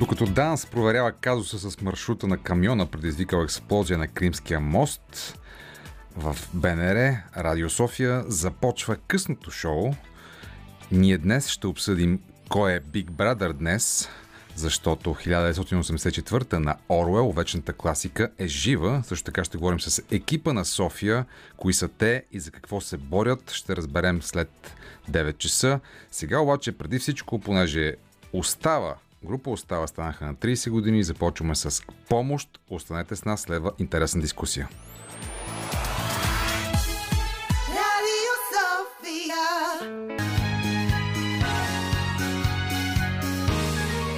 Докато ДАНС проверява казуса с маршрута на камиона, предизвикал експлозия на Кримския мост, в БНР, Радио София, започва късното шоу. Ние днес ще обсъдим кой е Big Brother днес, защото 1984 на Оруел, вечната класика, е жива. Също така ще говорим с екипа на София, кои са те и за какво се борят. Ще разберем след 9 часа. Сега обаче, преди всичко, понеже остава Група Остава станаха на 30 години и започваме с помощ. Останете с нас, следва интересна дискусия. Radio Sofia.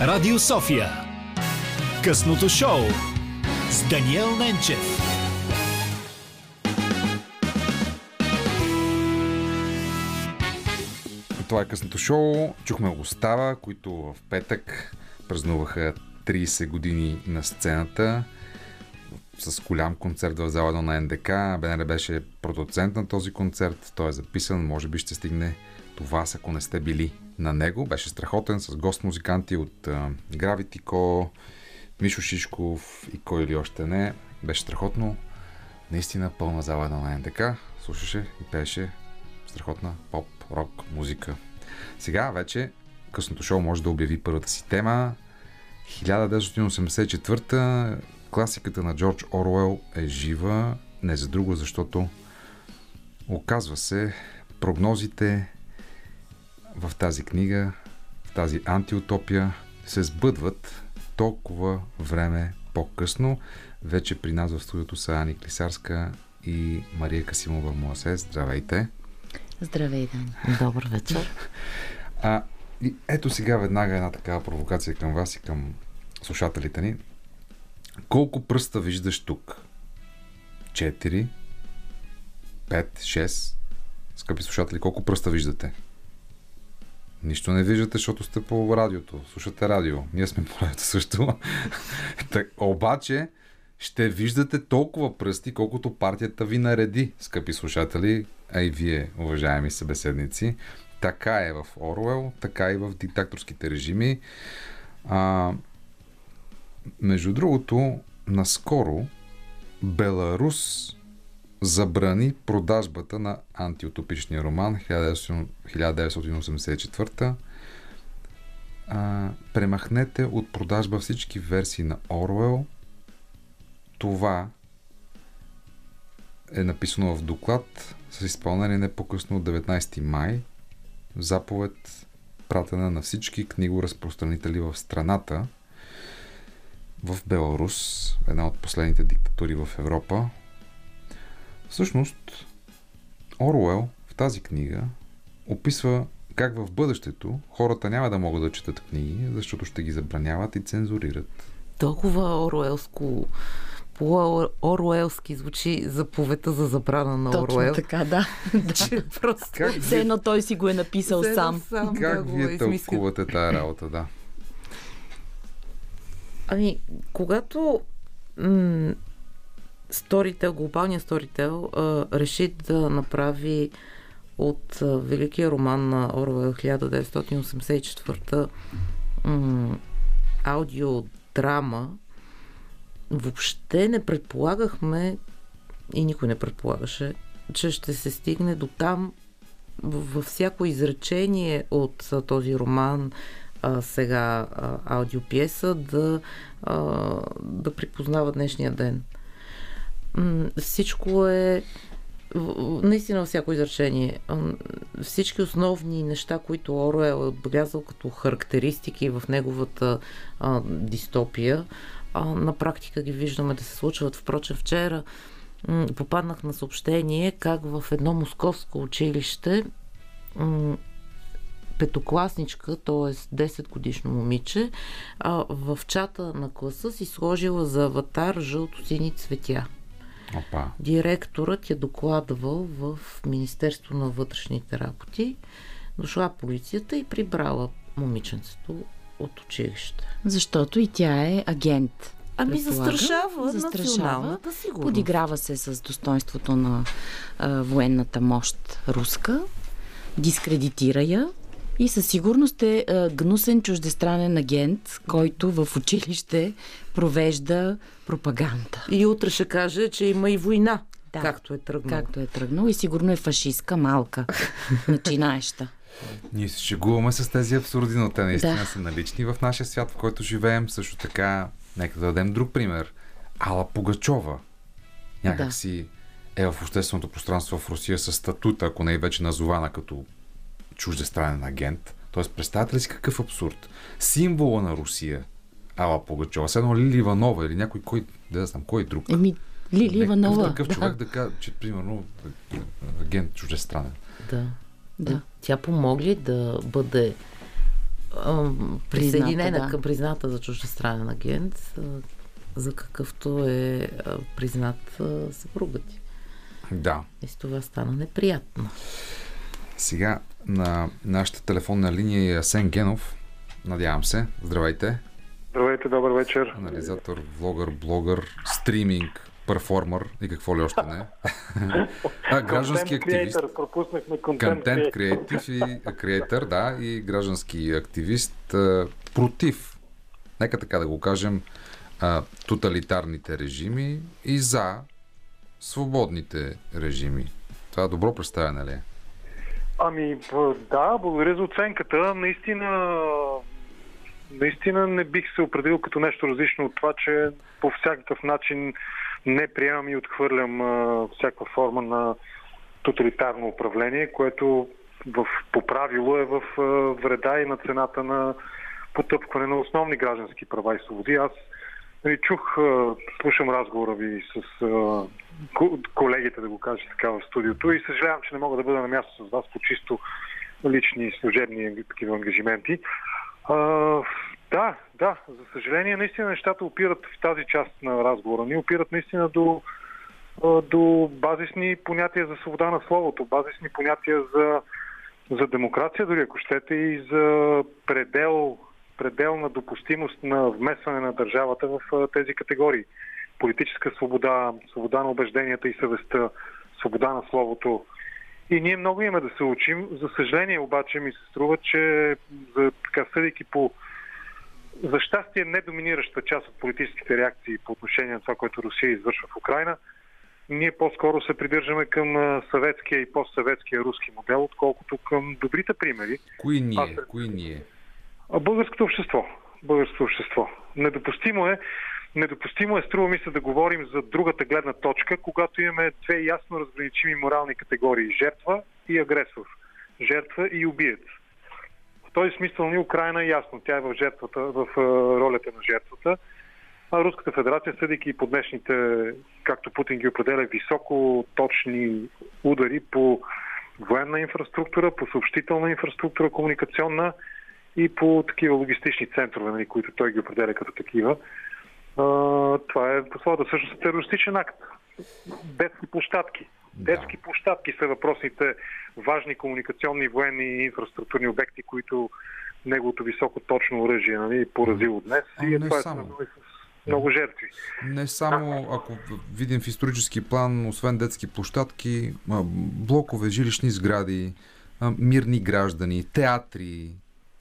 Радио София. Късното шоу с Даниел Ненчев. Това е късното шоу. Чухме Остава, които в петък празнуваха 30 години на сцената с голям концерт в зала на НДК. БНР беше продуцент на този концерт. Той е записан, може би ще стигне до вас, ако не сте били на него. Беше страхотен с гост-музиканти от uh, Gravity Co, Мишо Шишков и кой или още не. Беше страхотно. Наистина пълна зала на НДК. Слушаше и пееше страхотна поп, рок, музика. Сега вече късното шоу може да обяви първата си тема. 1984 класиката на Джордж Оруел е жива, не за друго, защото оказва се прогнозите в тази книга, в тази антиутопия се сбъдват толкова време по-късно. Вече при нас в студиото са Ани Клисарска и Мария Касимова Моасе. Здравейте! Здравей, Дани. Добър вечер. А, и ето сега веднага една такава провокация към вас и към слушателите ни. Колко пръста виждаш тук? 4, 5, 6. Скъпи слушатели, колко пръста виждате? Нищо не виждате, защото сте по радиото. Слушате радио. Ние сме по радиото също. так, обаче, ще виждате толкова пръсти, колкото партията ви нареди, скъпи слушатели, а и вие, уважаеми събеседници. Така е в Оруел, така и в диктаторските режими. А, между другото, наскоро Беларус забрани продажбата на антиутопичния роман 1984. А, премахнете от продажба всички версии на Оруел. Това е написано в доклад с изпълнение не по-късно от 19 май. Заповед пратена на всички книгоразпространители в страната в Беларус, една от последните диктатури в Европа. Всъщност, Оруел в тази книга описва как в бъдещето хората няма да могат да четат книги, защото ще ги забраняват и цензурират. Толкова оруелско по-оруелски звучи заповедта за забрана на Точно Оруел. така, да. Че просто Как, Все едно той си го е написал сам. сам как да го вие е тълкувате тази работа, да? Ами, когато м- Storytel, глобалният а, реши да направи от а, великия роман на Орвел 1984 м- аудиодрама, въобще не предполагахме и никой не предполагаше, че ще се стигне до там във всяко изречение от този роман, а, сега а, аудиопиеса, да, а, да припознава днешния ден. Всичко е наистина всяко изречение. Всички основни неща, които Оруел е отбелязал като характеристики в неговата а, дистопия, а, на практика ги виждаме да се случват. Впрочем, вчера попаднах на съобщение как в едно московско училище петокласничка, т.е. 10 годишно момиче, в чата на класа си сложила за аватар жълто-сини цветя. Опа. Директорът я докладвал в Министерство на вътрешните работи. Дошла полицията и прибрала момиченцето от училище. Защото и тя е агент. Ами застрашава, застрашава, националната сигурност. Подиграва се с достоинството на а, военната мощ руска, дискредитира я И със сигурност е а, гнусен чуждестранен агент, който в училище провежда пропаганда. И утре ще каже, че има и война, Да. както е тръгнало. Както е тръгнал и сигурно е фашистка малка, начинаеща. Ние се шегуваме с тези абсурди, но те наистина Да. са налични в нашия свят, в който живеем. Също така, нека да дадем друг пример. Ала Пугачова. Някак Да. е в общественото пространство в Русия с статута, ако не е вече назована като чуждестранен агент. Тоест, представяте ли си какъв абсурд? Символа на Русия. Ала Пугачова. Седно Лили Иванова или някой, кой, да знам, кой друг. Еми, Лили Иванова. такъв да. човек да каже, че примерно агент чуждестранен. Да. Да. Тя помогли да бъде ам, присъединена да. към призната за чуждестранен агент, а, за какъвто е а, признат а, съпруга ти. Да. И с това стана неприятно. Сега на нашата телефонна линия е Асен Генов. Надявам се. Здравейте. Здравейте, добър вечер. Анализатор, влогър, блогър, стриминг, перформър и какво ли още не. а, граждански активист. creator, Пропуснахме контент. Креатив и креатор, да, и граждански активист а, против, нека така да го кажем, а, тоталитарните режими и за свободните режими. Това добро представяне ли е? Ами, да, благодаря за оценката. Наистина, наистина не бих се определил като нещо различно от това, че по всякакъв начин не приемам и отхвърлям а, всякаква форма на тоталитарно управление, което в, по правило е в а, вреда и на цената на потъпкване на основни граждански права и свободи. Аз нали, чух, а, слушам разговора ви с а, ко- колегите, да го кажа така, в студиото и съжалявам, че не мога да бъда на място с вас по чисто лични служебни такива ангажименти. А, да, да, за съжаление, наистина нещата опират в тази част на разговора ни, опират наистина до, до базисни понятия за свобода на словото, базисни понятия за, за демокрация, дори ако щете, и за предел, пределна допустимост на вмесване на държавата в тези категории. Политическа свобода, свобода на убежденията и съвестта, свобода на словото. И ние много имаме да се учим. За съжаление обаче ми се струва, че за, така, съдейки по за щастие недоминираща част от политическите реакции по отношение на това, което Русия извършва в Украина, ние по-скоро се придържаме към съветския и постсъветския руски модел, отколкото към добрите примери. Кои ние? Аз- Кои ние? Българското общество. Българското общество. Недопустимо е, недопустимо е, струва ми се, да говорим за другата гледна точка, когато имаме две ясно разграничими морални категории жертва и агресор. Жертва и убиец. В този смисъл ни Украина е ясно. Тя е в, жертвата, в а, ролята на жертвата. А Руската федерация, съдейки и по днешните, както Путин ги определя, високо точни удари по военна инфраструктура, по съобщителна инфраструктура, комуникационна и по такива логистични центрове, нали, които той ги определя като такива. А, това е по своята всъщност терористичен акт. Детски площадки. Да. Детски площадки са въпросните важни комуникационни, военни и инфраструктурни обекти, които неговото високо точно оръжие нали, поразило днес. А, и е не това е само. и с много жертви. Не само, ако видим в исторически план, освен детски площадки, блокове, жилищни сгради, мирни граждани, театри.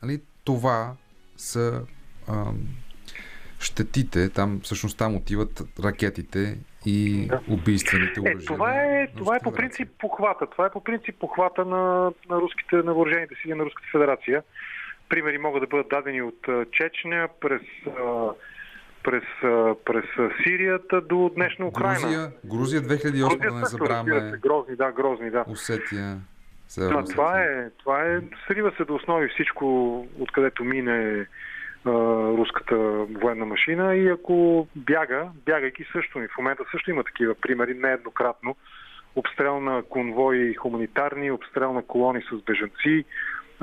Нали? Това са а, щетите, там всъщност там отиват ракетите и Да. убийствените Е, оръжия. това на е, това е по принцип похвата. Това е по принцип похвата на, на, руските, на въоръжените сили на Руската федерация. Примери могат да бъдат дадени от Чечня през, през, през Сирията до днешна Украина. Грузия, Грузия 2008, да не Грузия разбира забравяме, грозни, да, грозни, да. Осетия, Да, това е, това е, срива се до основи всичко, откъдето мине руската военна машина и ако бяга, бягайки също, и в момента също има такива примери, нееднократно, обстрел на конвои хуманитарни, обстрел на колони с бежанци.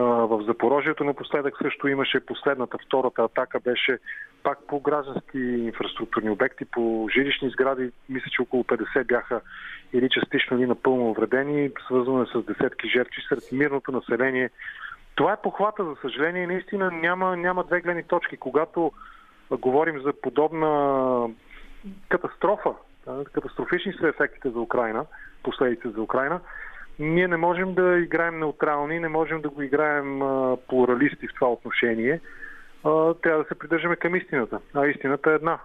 В Запорожието напоследък също имаше последната, втората атака беше пак по граждански инфраструктурни обекти, по жилищни сгради. Мисля, че около 50 бяха или частично или напълно увредени, свързано е с десетки жертви сред мирното население. Това е похвата, за съжаление. Наистина няма, няма две гледни точки. Когато говорим за подобна катастрофа, катастрофични са ефектите за Украина, последиците за Украина, Ние не можем да играем неутрални, не можем да го играем плуралисти в това отношение. Трябва да се придържаме към истината. А истината е една.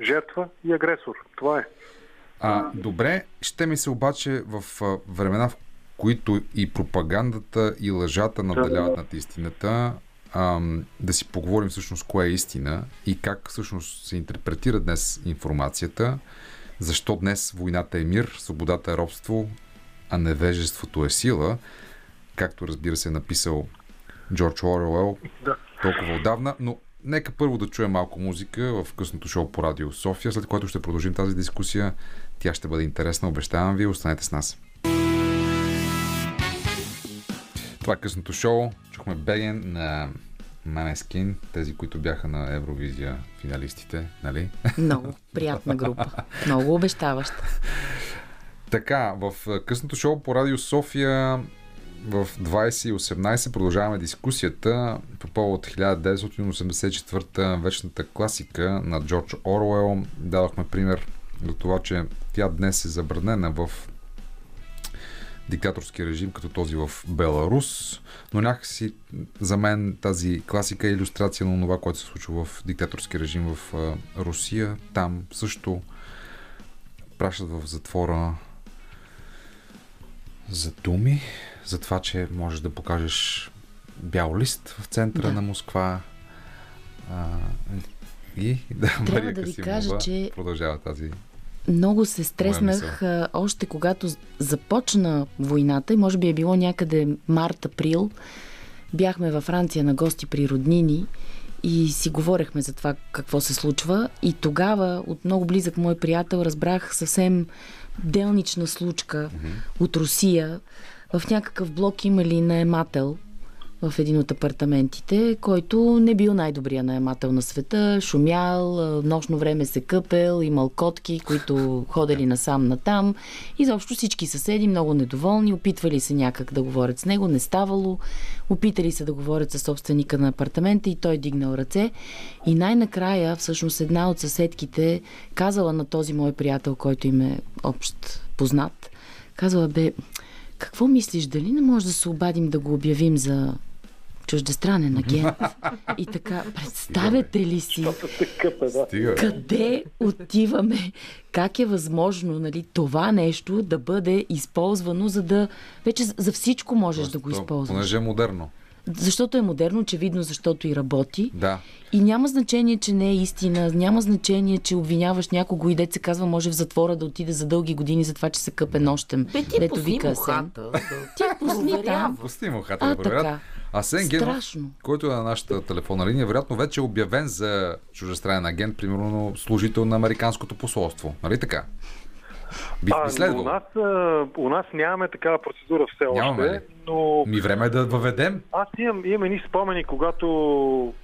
Жертва и агресор. Това е. А, добре, ще ми се обаче в времена, в които и пропагандата, и лъжата наделяват над истината, ам, да си поговорим всъщност кое е истина и как всъщност се интерпретира днес информацията, защо днес войната е мир, свободата е робство, а невежеството е сила, както разбира се е написал Джордж Оруел Да. толкова отдавна, но нека първо да чуем малко музика в късното шоу по Радио София, след което ще продължим тази дискусия. Тя ще бъде интересна, обещавам ви, останете с нас. Това е късното шоу. Чухме Беген на Манескин, тези, които бяха на Евровизия финалистите, нали? Много приятна група. Много обещаваща. Така, в късното шоу по Радио София в 2018 продължаваме дискусията по повод 1984 вечната класика на Джордж Оруел. Дадохме пример за това, че тя днес е забранена в диктаторски режим, като този в Беларус, но някакси за мен тази класика е иллюстрация на това, което се случва в диктаторски режим в Русия. Там също пращат в затвора за думи, за това, че можеш да покажеш бял лист в центъра Да. на Москва. А, и да, Мария да ви Касимова кажа, че- продължава тази Много се стреснах а, още когато започна войната и може би е било някъде март-април. Бяхме във Франция на гости при роднини и си говорехме за това какво се случва. И тогава от много близък мой приятел разбрах съвсем делнична случка от Русия. В някакъв блок имали наемател в един от апартаментите, който не бил най-добрия наемател на света, шумял, нощно време се къпел, имал котки, които ходели насам натам. И заобщо всички съседи много недоволни, опитвали се някак да говорят с него, не ставало, опитали се да говорят с собственика на апартамента и той дигнал ръце. И най-накрая, всъщност, една от съседките казала на този мой приятел, който им е общ познат, казала, бе, какво мислиш, дали не може да се обадим да го обявим за чуждестранен агент? И така, представяте ли си да. Къде отиваме? Как е възможно нали, това нещо да бъде използвано, за да... Вече за всичко можеш да го Просто, използваш. Понеже е модерно. Защото е модерно, очевидно, защото и работи. Да. И няма значение, че не е истина, няма значение, че обвиняваш някого и дет се казва, може в затвора да отиде за дълги години за това, че се къпе нощем. Бе, ти Дето пусни вика мухата. Да, Ти пусни там. проверява. Пусти му хата А, да проверят. така. Асен Генов, който е на нашата телефонна линия, вероятно вече е обявен за чужестранен агент, примерно служител на Американското посолство. Нали така? Би, А, би следвало. у, нас, у нас нямаме такава процедура все Нямаме ли? още, но Ми време е да въведем. аз имам, имам едни спомени, когато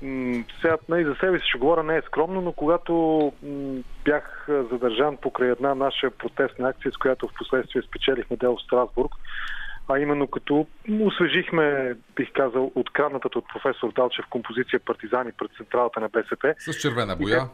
м- сега нали, за себе си ще говоря не е скромно, но когато м- бях задържан покрай една наша протестна акция, с която в последствие спечелихме дело в Страсбург, а именно като освежихме, бих казал, откраднатата от професор Далчев композиция Партизани пред централата на БСП С червена боя.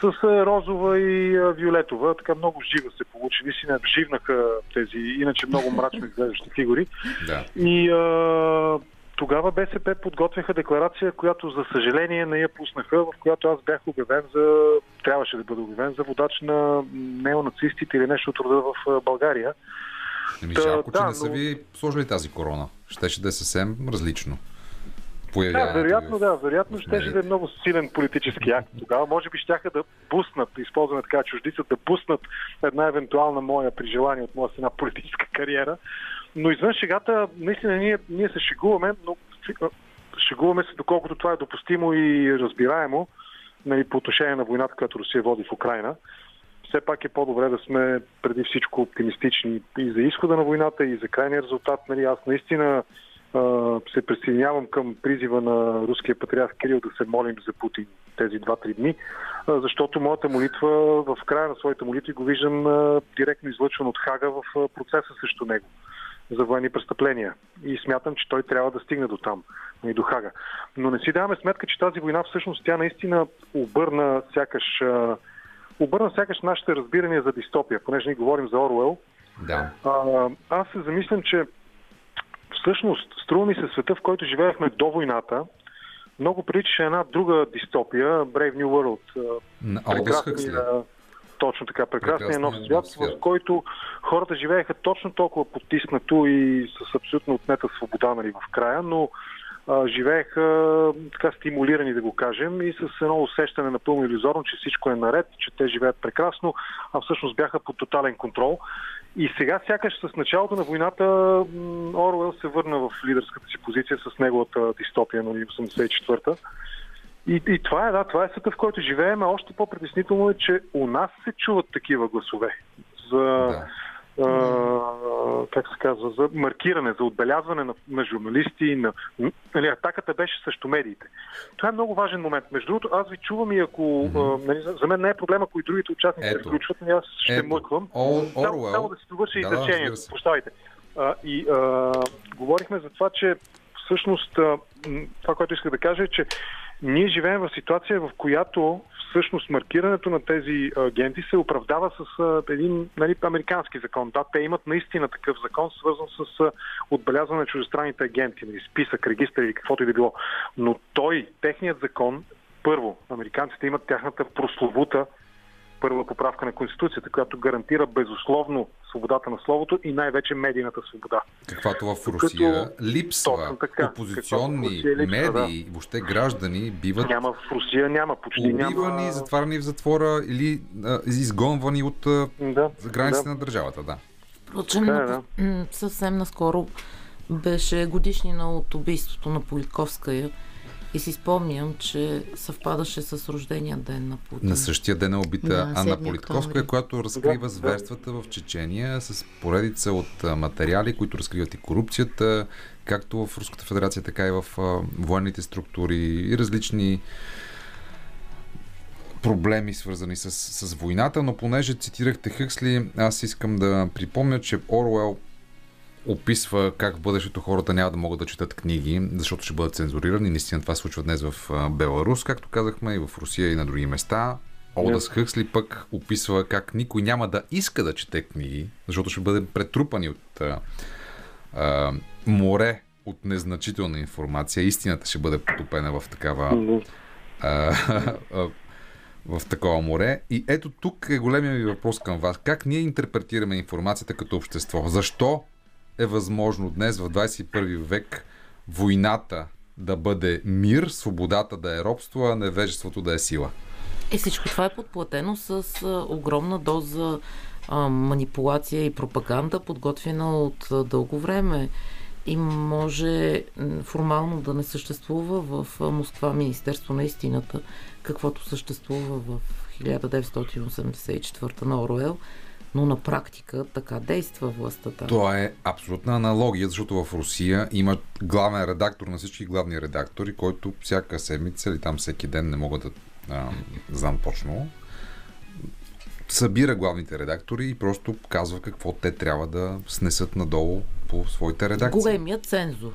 с а, розова и а, виолетова. Така много жива се получи. Наистина живнаха тези иначе много мрачно изглеждащи фигури. Да. И а, тогава БСП подготвяха декларация, която за съжаление не я пуснаха, в която аз бях обявен за, трябваше да бъда обявен за водач на неонацистите или нещо от рода в България. Еми, Та, жалко, че да, не са ви сложили тази корона. Щеше да е съвсем различно. Да, вероятно, да, вероятно в ще медиите. да е много силен политически акт тогава. Може би щяха да буснат, да използваме така чуждица, да буснат една евентуална моя при желание от моя една политическа кариера. Но извън шегата, наистина ние, ние се шегуваме, но шегуваме се доколкото това е допустимо и разбираемо нали, по отношение на войната, която Русия води в Украина. Все пак е по-добре да сме преди всичко оптимистични и за изхода на войната, и за крайния резултат. Нали, аз наистина се присъединявам към призива на руския патриарх Кирил да се молим за Путин тези 2-3 дни, защото моята молитва в края на своите молитви го виждам директно излъчван от Хага в процеса срещу него за военни престъпления. И смятам, че той трябва да стигне до там и до Хага. Но не си даваме сметка, че тази война всъщност тя наистина обърна сякаш, обърна сякаш нашите разбирания за дистопия, понеже ние говорим за Оруел. Да. А, аз се замислям, че всъщност струва ми се света, в който живеехме до войната, много приличаше една друга дистопия, Brave New World. прекрасния- точно така, Прекрасният нов свят, свят. в който хората живееха точно толкова потиснато и с абсолютно отнета свобода нали, в края, но живееха така стимулирани, да го кажем, и с едно усещане напълно иллюзорно, че всичко е наред, че те живеят прекрасно, а всъщност бяха под тотален контрол. И сега сякаш с началото на войната Оруел се върна в лидерската си позиция с неговата дистопия, нали, 84-та. И, и това е, да, това е света, в който живеем, а още по-притеснително е, че у нас се чуват такива гласове за, Да. Как се казва, за маркиране, за отбелязване на, на журналисти. На, нали, атаката беше срещу медиите. Това е много важен момент. Между другото, аз ви чувам и ако... а, нали, за- мен не е проблем, ако и другите участници се включват, но аз ще Ето. млъквам. Само, да си довърша Да, да, изречението. се. Прощавайте. А, и а, говорихме за това, че всъщност а, това, което исках да кажа е, че ние живеем в ситуация, в която всъщност маркирането на тези агенти се оправдава с един нали, американски закон. Да, те имат наистина такъв закон, свързан с отбелязване на чуждестранните агенти, нали, списък, регистър или каквото и да било. Но той, техният закон, първо, американците имат тяхната прословута първа поправка на Конституцията, която гарантира безусловно свободата на словото и най-вече медийната свобода. Каквато в Русия липсва. Точно така. Опозиционни Русия липсва, да. медии, въобще граждани биват Няма в Русия, няма, почти убивани, няма. затварани в затвора или а, изгонвани от а, Да, границите да. на държавата. Да. Впрочем, Така е, на- м, съвсем наскоро беше годишнина от убийството на Политковская и си спомням, че съвпадаше с рождения ден на Путин. На същия ден е убита Да, Анна 7 Политковска, която разкрива зверствата в Чечения с поредица от материали, които разкриват и корупцията, както в Руската федерация, така и в военните структури и различни проблеми, свързани с, с войната, но понеже цитирахте Хъксли, аз искам да припомня, че Оруел описва как в бъдещето хората няма да могат да четат книги, защото ще бъдат цензурирани. Наистина това се случва днес в Беларус, както казахме, и в Русия и на други места. Олдъс Хъксли пък описва как никой няма да иска да чете книги, защото ще бъдем претрупани от а, а, море от незначителна информация. Истината ще бъде потопена в такава а, а, в такова море. И ето тук е големия ми въпрос към вас. Как ние интерпретираме информацията като общество? Защо е възможно днес в 21 век войната да бъде мир, свободата да е робство, а невежеството да е сила? И всичко това е подплатено с огромна доза манипулация и пропаганда, подготвена от дълго време. И може формално да не съществува в Москва Министерство на истината, каквото съществува в 1984 на Оруел, но на практика така действа властта. Това е абсолютна аналогия, защото в Русия има главен редактор на всички главни редактори, който всяка седмица или там всеки ден, не мога да а, знам точно, събира главните редактори и просто казва какво те трябва да снесат надолу по своите редакции. Големият цензор.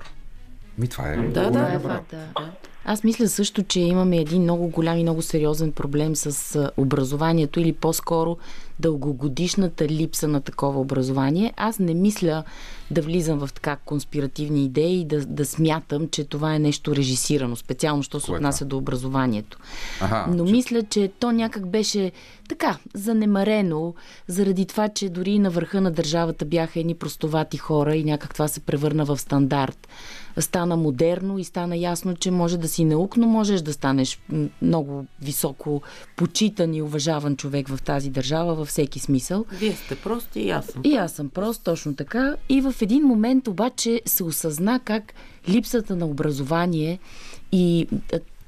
Ми това е. Да, да, е да. да. Аз мисля също, че имаме един много голям и много сериозен проблем с образованието или по-скоро дългогодишната липса на такова образование. Аз не мисля да влизам в така конспиративни идеи и да, да смятам, че това е нещо режисирано, специално, що се Кое отнася това? до образованието. Аха, Но че- мисля, че то някак беше така, занемарено, заради това, че дори на върха на държавата бяха едни простовати хора и някак това се превърна в стандарт. Стана модерно и стана ясно, че може да си наук, но можеш да станеш много високо почитан и уважаван човек в тази държава във всеки смисъл. Вие сте прости и аз съм. И аз съм прост, точно така. И в един момент обаче се осъзна как липсата на образование и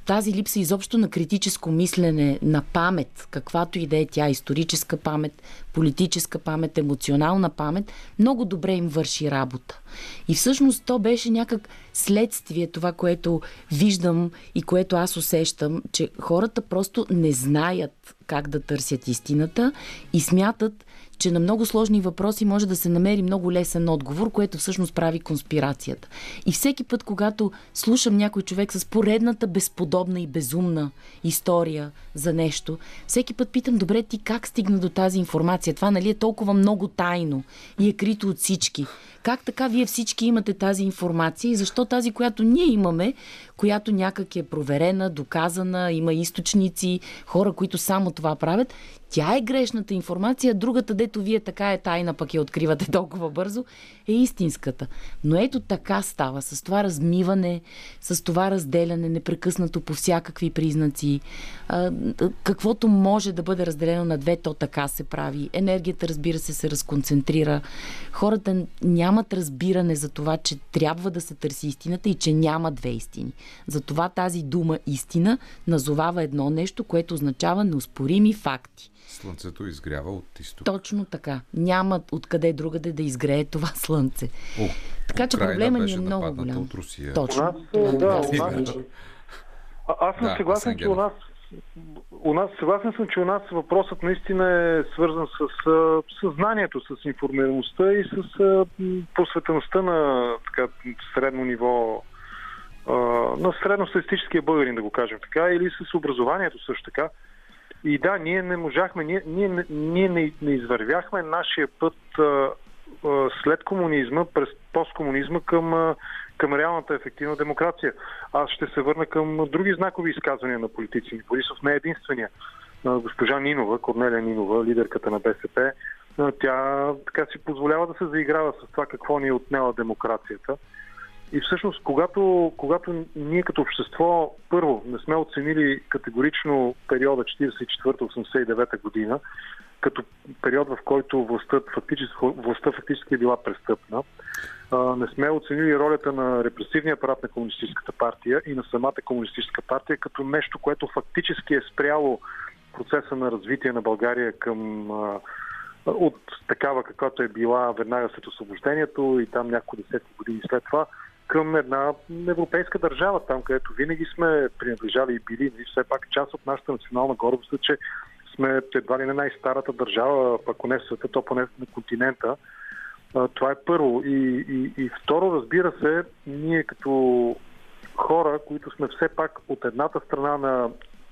тази липса изобщо на критическо мислене, на памет, каквато и да е тя, историческа памет, политическа памет, емоционална памет, много добре им върши работа. И всъщност то беше някак следствие, това, което виждам и което аз усещам, че хората просто не знаят как да търсят истината и смятат, че на много сложни въпроси може да се намери много лесен отговор, което всъщност прави конспирацията. И всеки път, когато слушам някой човек с поредната безподобна и безумна история за нещо, всеки път питам, добре, ти как стигна до тази информация? Това нали е толкова много тайно и е крито от всички. Как така вие всички имате тази информация и защо тази, която ние имаме, която някак е проверена, доказана, има източници, хора, които само това правят, тя е грешната информация, другата, дето вие така е тайна, пък я откривате толкова бързо, е истинската. Но ето така става, с това размиване, с това разделяне непрекъснато по всякакви признаци. Каквото може да бъде разделено на две, то така се прави. Енергията, разбира се, се разконцентрира. Хората нямат разбиране за това, че трябва да се търси истината и че няма две истини. Затова тази дума истина назовава едно нещо, което означава неоспорими факти. Слънцето изгрява от изток. Точно така. Няма откъде другаде да изгрее това слънце. О, Така че проблема ни е много голям. От Русия. У Точно. нас, е, да, Да, у нас, а, аз съм Да, съгласен, Асен че у нас, у нас, съгласен съм, че у нас въпросът наистина е свързан с а, съзнанието, с информираността и с а, м, посветеността на така, средно ниво, а, на средностатистическия българин, да го кажем така, или с образованието също така. И да, ние не можахме, ние, ние, ние не, не извървяхме нашия път а, а, след комунизма, през посткомунизма към, а, към реалната ефективна демокрация. Аз ще се върна към други знакови изказвания на политици. Борисов не е единствения. А, Госпожа Нинова, Корнелия Нинова, лидерката на БСП, а, тя така си позволява да се заиграва с това какво ни е отнела демокрацията. И всъщност, когато, когато ние като общество, първо, не сме оценили категорично периода 44-89 година, като период, в който властта фактически, властта фактически е била престъпна, а, не сме оценили ролята на репресивния апарат на Комунистическата партия и на самата Комунистическа партия като нещо, което фактически е спряло процеса на развитие на България към а, от такава каквато е била веднага след освобождението и там няколко десетки години след това към една европейска държава, там където винаги сме принадлежали и били. И все пак част от нашата национална гордост е, че сме едва ли не най-старата държава, ако не в света, то поне на континента. Това е първо. И, и, и второ, разбира се, ние като хора, които сме все пак от едната страна на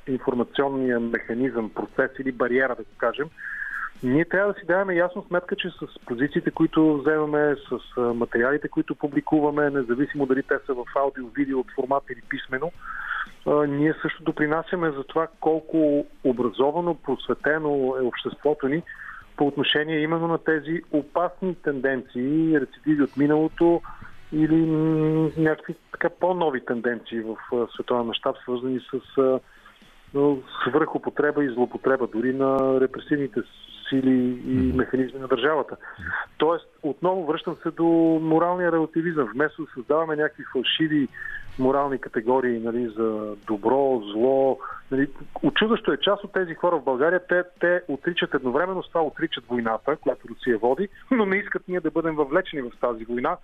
информационния механизъм, процес или бариера, да го кажем, ние трябва да си даваме ясно сметка, че с позициите, които вземаме, с материалите, които публикуваме, независимо дали те са в аудио, видео, формат или писмено, ние също допринасяме за това колко образовано, просветено е обществото ни по отношение именно на тези опасни тенденции, рецидиви от миналото или някакви така по-нови тенденции в световен мащаб, свързани с свръхупотреба и злопотреба дори на репресивните сили и механизми на държавата. Тоест, отново връщам се до моралния релативизъм. Вместо да създаваме някакви фалшиви морални категории нали, за добро, зло. Нали, очудващо е част от тези хора в България. Те, те отричат едновременно с това, отричат войната, която Русия води, но не искат ние да бъдем въвлечени в тази война,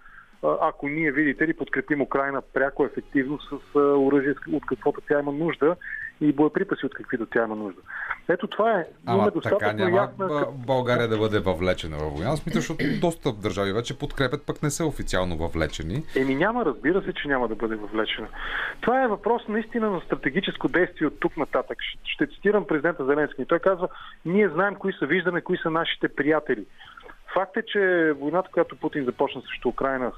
ако ние, видите ли, подкрепим Украина пряко, ефективно с оръжие, от каквото тя има нужда и боеприпаси, от каквито тя има нужда. Ето това е. Ама така няма ясна... България да бъде въвлечена във война. Аз мисля, защото доста държави вече подкрепят, пък не са официално въвлечени. Еми няма, разбира се, че няма да бъде въвлечена. Това е въпрос наистина на стратегическо действие от тук нататък. Ще, ще цитирам президента Зеленски. Той казва, ние знаем кои са, виждаме кои са нашите приятели. Факт е, че войната, която Путин започна срещу Украина,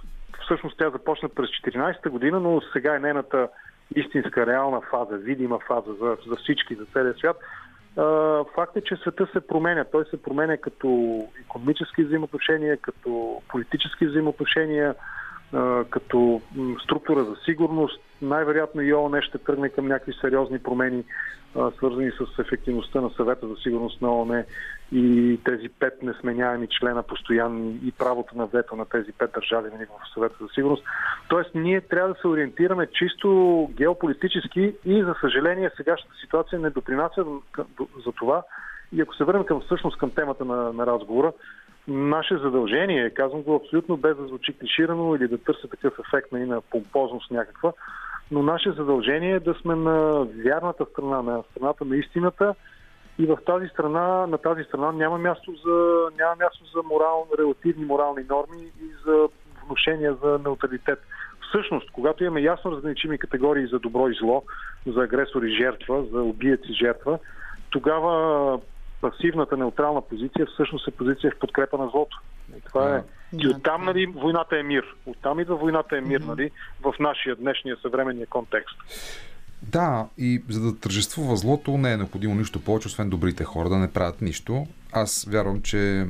всъщност тя започна през 14-та година, но сега е нейната истинска, реална фаза, видима фаза за, за всички, за целия свят. Факт е, че света се променя. Той се променя като економически взаимоотношения, като политически взаимоотношения, като структура за сигурност. Най-вероятно и ООН ще тръгне към някакви сериозни промени, свързани с ефективността на съвета за сигурност на ООН и тези пет несменяеми члена постоянни и правото на вето на тези пет държави нали, в съвета за сигурност. Тоест, ние трябва да се ориентираме чисто геополитически и, за съжаление, сегашната ситуация не допринася за това. И ако се върнем към всъщност към темата на, на разговора, наше задължение, казвам го абсолютно без да звучи клиширано или да търся такъв ефект нали, на помпозност някаква, но наше задължение е да сме на вярната страна, на страната на истината И в тази страна, на тази страна няма място за, няма място за морал, релативни морални норми и за вношения за неутралитет. Всъщност, когато имаме ясно разграничими категории за добро и зло, за агресор и жертва, за убиец и жертва, тогава пасивната неутрална позиция всъщност е позиция в подкрепа на злото. И това е. И оттам, нали, войната е мир. Оттам идва войната е мир, нали, в нашия днешния съвременния контекст. Да, и за да тържествува злото не е необходимо нищо повече, освен добрите хора да не правят нищо. Аз вярвам, че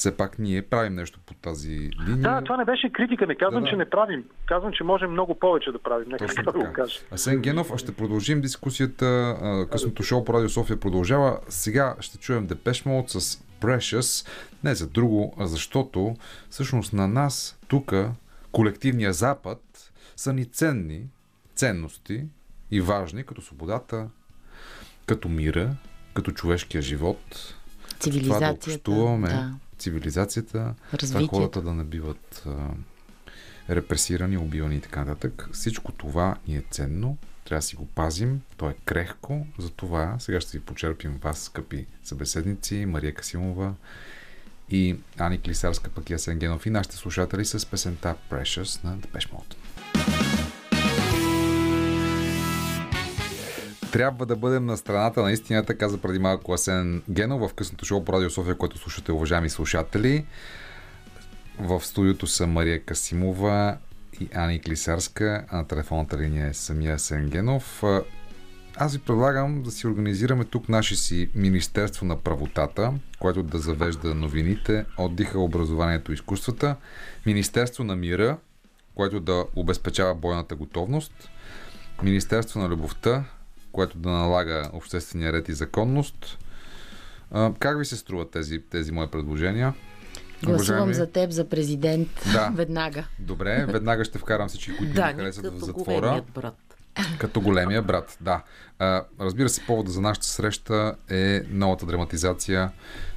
все пак ние правим нещо по тази линия. Да, това не беше критика. Не казвам, Да, да. че не правим. Казвам, че можем много повече да правим. Нека Точно така да го кажа. Асен Генов, а ще продължим дискусията. Късното шоу по Радио София продължава. Сега ще чуем Депеш Mode с Precious. Не за друго, а защото всъщност на нас тук, колективния Запад, са ни ценни ценности и важни, като свободата, като мира, като човешкия живот. Това да Цивилизацията. общуваме, Да. Цивилизацията, това Развитието. хората да не биват а, репресирани, убивани и така нататък. Всичко това ни е ценно, трябва да си го пазим, то е крехко, затова сега ще ви почерпим вас, скъпи събеседници, Мария Касимова и Ани Клисарска, пък и Асен Генов и нашите слушатели с песента Precious на Depeche Mode. Трябва да бъдем на страната на истината, каза преди малко Асен Генов в късното шоу по Радио София, което слушате, уважаеми слушатели. В студиото са Мария Касимова и Ани Клисарска, а на телефонната линия е самия Асен Генов. Аз ви предлагам да си организираме тук наше си Министерство на правотата, което да завежда новините, отдиха, образованието и изкуствата, Министерство на мира, което да обезпечава бойната готовност, Министерство на любовта, което да налага обществения ред и законност. А, Как ви се струват тези, тези мои предложения? Гласувам Уважаеми- за теб за президент Да. веднага. Добре, веднага ще вкарам всички, които Да, ми харесват в като затвора. големият брат. Като големия брат, да. А, разбира се, повода за нашата среща е новата драматизация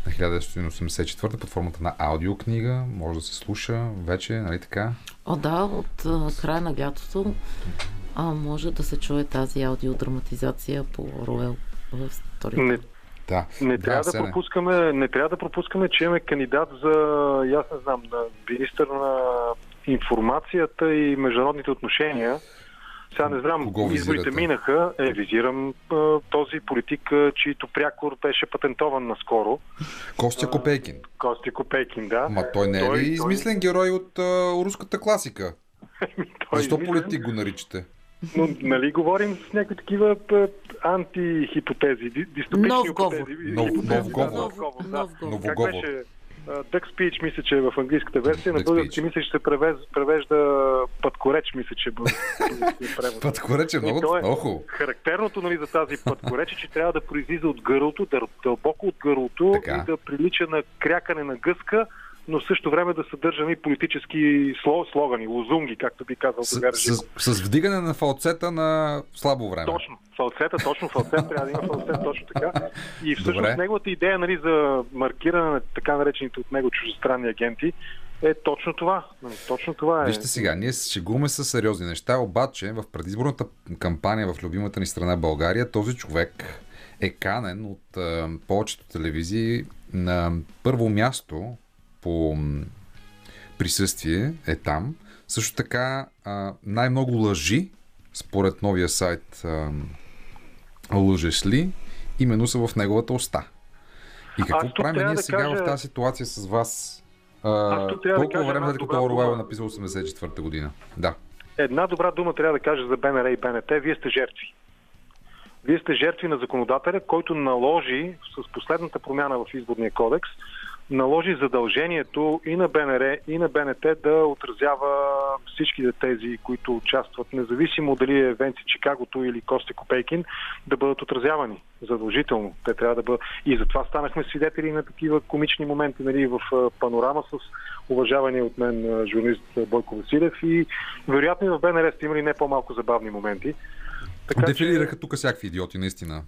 на 1984 под формата на аудиокнига. Може да се слуша вече, нали така? О, да, от а, края на лятото а, може да се чуе тази аудиодраматизация по Роел в Стори. Не, Да. не, трябва да пропускаме, не трябва да пропускаме, че имаме кандидат за, аз не знам, на министър на информацията и международните отношения. Сега не знам, Кого изборите минаха. Е, визирам а, този политик, а, чийто прякор беше патентован наскоро. Костя Копейкин. Кости Копейкин, да. Ма той не е Той- ли той- измислен герой от а, руската класика? Той Защо измислен, политик го наричате? Но нали говорим с някакви такива антихипотези, ди- дистопични Нов хипотези. Нов- нов говор. да. Нов. Как беше? Duck Speech, мисля, че е в английската версия. На български мисля, че се превез, превежда пъткореч, мисля, че е превод. Пъткореч е много, И то е- много хубаво. Характерното нали, за тази пъткореч е, че трябва да произлиза от гърлото, да дълбоко от гърлото Така. и да прилича на крякане на гъска, но в същото време да съдържа и политически сло, слогани, лозунги, както би казал С, с, с вдигане на фалцета на слабо време. Точно. Фалцета, точно фалцет, трябва да има фалцет, точно така. И всъщност Добре. неговата идея нали, за маркиране на така наречените от него чуждестранни агенти е точно това. Нали, Точно това е. Вижте сега, ние се шегуваме с сериозни неща, обаче в предизборната кампания в любимата ни страна България този човек е канен от а, повечето телевизии на първо място по присъствие е там. Също така най-много лъжи според новия сайт Лъжеш ли, именно са в неговата уста. И какво правим ние да сега кажа- в тази ситуация с вас? А, да колко кажа време след като Оруел е написал 84-та година? Да. Една добра дума трябва да кажа за БНР и БНТ. Вие сте жертви. Вие сте жертви на законодателя, който наложи с последната промяна в изборния кодекс, наложи задължението и на БНР, и на БНТ да отразява всичките тези, които участват, независимо дали е Венци Чикагото или Косте Копейкин, да бъдат отразявани задължително. Те трябва да бъдат. И затова станахме свидетели на такива комични моменти нали, в панорама с уважавания от мен журналист Бойко Василев и вероятно и в БНР сте имали не по-малко забавни моменти. Така Дефилираха тук всякакви идиоти, наистина.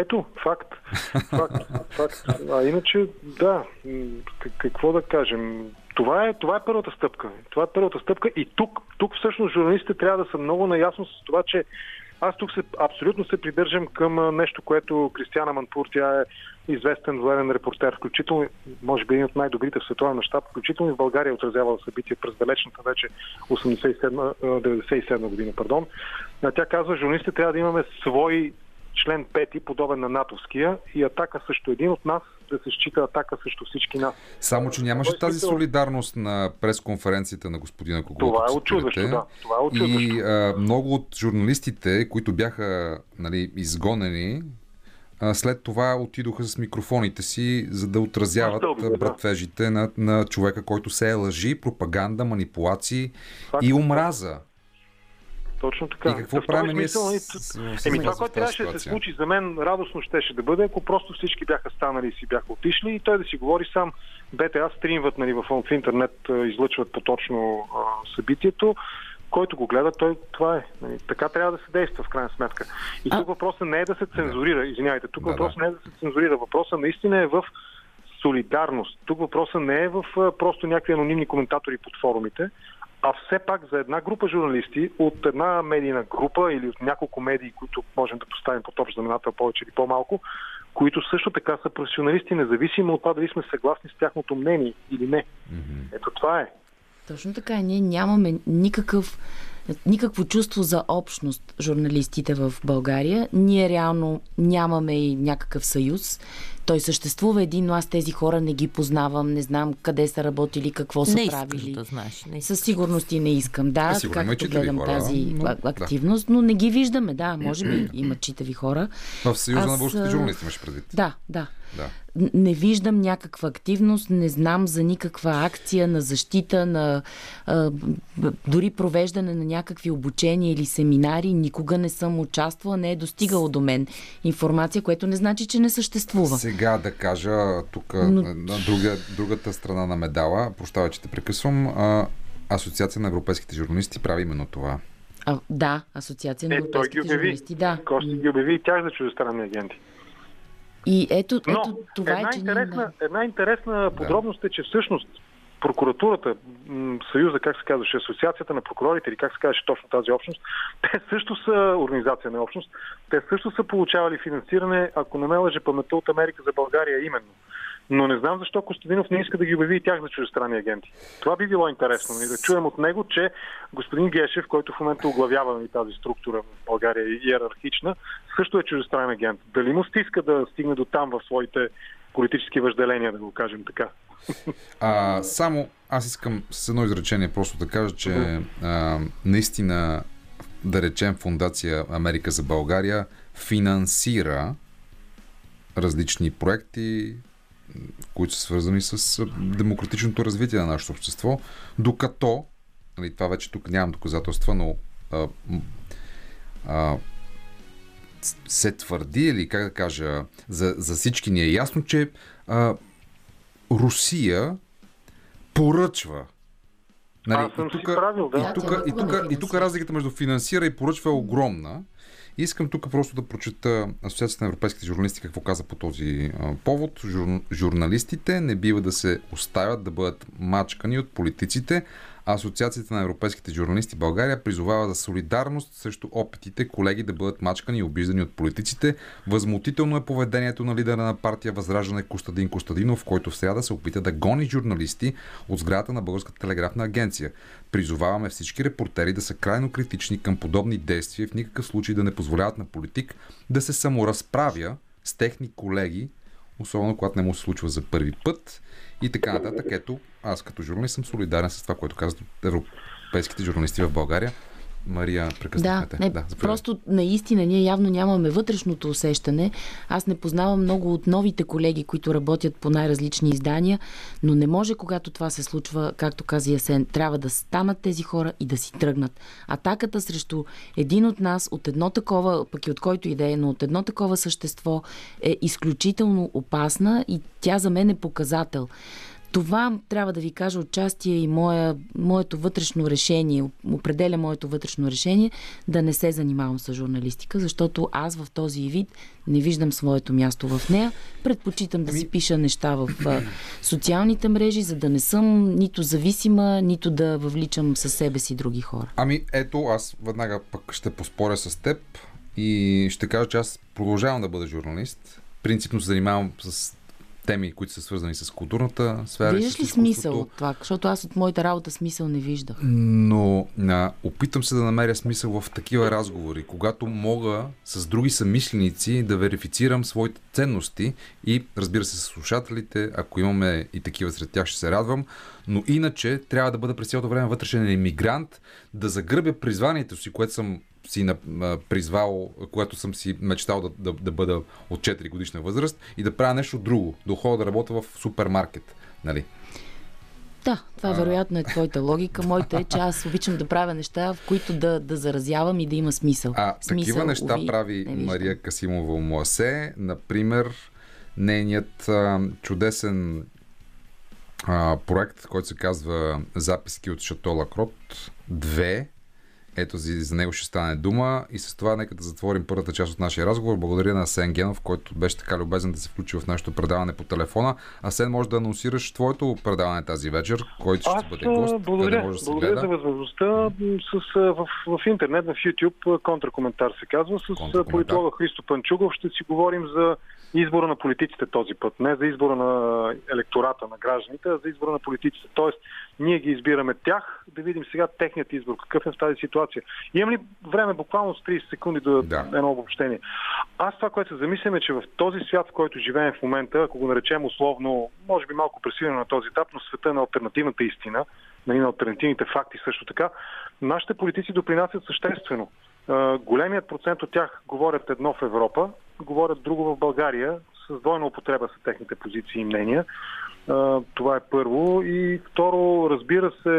Ето, факт. Факт, факт. А иначе, да, какво да кажем. Това е, това е първата стъпка. Това е първата стъпка и тук, тук всъщност журналистите трябва да са много наясно с това, че Аз тук се, абсолютно се придържам към нещо, което Кристиана Манпур, тя е известен военен репортер, включително, може би един от най-добрите в световен мащаб, включително и в България отразявала събития през далечната вече 87, а, 97 година. Пардон. Тя казва, журналистите трябва да имаме свой член 5, подобен на натовския, и атака също един от нас да се счита атака срещу всички нас. Само, че нямаше Той тази солидарност на пресконференцията на господина Когото. Това е очудващо, да. Това е очудващо. И а, много от журналистите, които бяха нали, изгонени, а, след това отидоха с микрофоните си, за да отразяват Стълбове, да. братвежите на, на човека, който се е лъжи, пропаганда, манипулации Факт. и омраза. Точно така. И какво В този правим ние смисъл, с, нали, с, Еми, това, което трябваше да се случи за мен, радостно щеше да бъде, ако просто всички бяха станали и си бяха отишли и той да си говори сам. БТА стримват нали, в, в интернет, излъчват поточно а, събитието. Който го гледа, той това е. Нали, така трябва да се действа в крайна сметка. И тук въпросът не е да се цензурира, извинявайте, тук Да, въпросът да. не е да се цензурира, въпросът наистина е в солидарност. Тук въпросът не е в просто някакви анонимни коментатори под форумите, а все пак за една група журналисти от една медийна група или от няколко медии, които можем да поставим под общ знаменател повече или по-малко, които също така са професионалисти, независимо от това дали сме съгласни с тяхното мнение или не. Ето това е. Точно така. Ние нямаме никакъв, никакво чувство за общност, журналистите в България. Ние реално нямаме и някакъв съюз. Той съществува един, но аз тези хора не ги познавам, не знам къде са работили, какво са Не правили. да знаеш. Не Със сигурност и не искам. Да, Е, и както гледам хора, тази но- а- да. активност, но не ги виждаме. Да, може би има читави хора. В Съюза на Аз, българските а, журналисти имаш предвид. Да, да. Да. Не виждам някаква активност, не знам за никаква акция на защита, на а, дори провеждане на някакви обучения или семинари. Никога не съм участвала, не е достигало до мен информация, което не значи, че не съществува. Сега да кажа тук Но- на друга, другата страна на медала, прощавай, че те прекъсвам, а, Асоциация на европейските журналисти прави именно това. А, да, Асоциация на Е, той ги европейските обяви. журналисти. Да. Кости ги обяви и тях за чуждестранни агенти. И ето, Но ето това една, е, че ние... интересна, една интересна подробност е, че всъщност прокуратурата, Съюза, как се казваше, Асоциацията на прокурорите или как се казваше точно тази общност, те също са организация на общност, те също са получавали финансиране, ако не ме лъже паметта от Америка за България именно. Но не знам защо Костадинов не иска да ги обяви и тях за чуждестранни агенти. Това би било интересно. И да чуем от него, че господин Гешев, който в момента оглавява нали, тази структура в България и иерархична, също е чуждестранен агент. Дали му стиска да стигне до там в своите политически въжделения, да го кажем така. А, само аз искам с едно изречение просто да кажа, че а, наистина, да речем, Фундация Америка за България финансира различни проекти, които са свързани с демократичното развитие на нашето общество, докато, нали, това вече тук нямам доказателства, но а, а, се твърди или как да кажа, за, за всички ни е ясно, че а, Русия поръчва. Аз съм си правил, да. И тук, и, тук, и тук финансира. разликата между финансира и поръчва е огромна. Искам тук просто да прочета Асоциацията на европейските журналисти какво каза по този повод. Жур, журналистите не бива да се оставят да бъдат мачкани от политиците. Асоциацията на европейските журналисти България призовава за солидарност срещу опитите колеги да бъдат мачкани и обиждани от политиците. Възмутително е поведението на лидера на партия Възраждане Костадин Костадинов, който в среда се опита да гони журналисти от сградата на Българската телеграфна агенция. Призоваваме всички репортери да са крайно критични към подобни действия и в никакъв случай да не позволяват на политик да се саморазправя с техни колеги, особено когато не му се случва за първи път и така нататък. Ето, аз като журналист съм солидарен с това, което казват европейските журналисти в България. Мария, Да, прекъснахте. не, заповядай. просто наистина ние явно нямаме вътрешното усещане. Аз не познавам много от новите колеги, които работят по най-различни издания, но не може, когато това се случва, както каза Ясен, трябва да станат тези хора и да си тръгнат. Атаката срещу един от нас, от едно такова, пък и от който идея, но от едно такова същество е изключително опасна и тя за мен е показател. Това трябва да ви кажа отчасти и моя, моето вътрешно решение, определя моето вътрешно решение да не се занимавам с журналистика, защото аз в този вид не виждам своето място в нея. Предпочитам да си пиша неща в социалните мрежи, за да не съм нито зависима, нито да въвличам със себе си други хора. Ами ето, аз веднага пък ще поспоря с теб. И ще кажа, че аз продължавам да бъда журналист. Принципно се занимавам с теми, които са свързани с културната сфера. Виждаш ли смисъл от това? Защото аз от моята работа смисъл не виждах. Но а, опитам се да намеря смисъл в такива разговори, когато мога с други съмишленици да верифицирам своите ценности и разбира се с слушателите, ако имаме и такива сред тях, ще се радвам. Но иначе трябва да бъда през цялото време вътрешен емигрант, да загръбя призванието си, което съм си а, призвал, което съм си мечтал да, да, да бъда от 4 годишна възраст и да правя нещо друго, да ходя да работя в супермаркет. Нали? Да, това вероятно е твоята логика. Моята е, че аз обичам да правя неща, в които да, да заразявам и да има смисъл. А смисъл, такива неща уви, прави не. Мария Касимова Муасе. Например, нейният а, чудесен а, проект, който се казва Записки от Шато Лакрот 2. Ето за, за него ще стане дума. И с това нека да затворим първата част от нашия разговор. Благодаря на Асен Генов, който беше така любезен да се включи в нашето предаване по телефона. Асен, може да анонсираш твоето предаване тази вечер, който Аз ще бъде гост. благодаря, може да благодаря за възможността с, в, в интернет, в YouTube, контракоментар се казва, с политолога Христо Панчугов ще си говорим за избора на политиците този път. Не за избора на електората, на гражданите, а за избора на политиците. Тоест, ние ги избираме тях, да видим сега техният избор, какъв е в тази ситуация. Имам ли време буквално с 30 секунди да, Да. едно обобщение? Аз това, което се замислям е, че в този свят, в който живеем в момента, ако го наречем условно, може би малко пресилено на този етап, но света на альтернативната истина, нали, на альтернативните факти също така, нашите политици допринасят съществено. А, Големият процент от тях говорят едно в Европа, говорят друго в България, с двойна употреба са техните позиции и мнения. Това е първо. И второ, разбира се,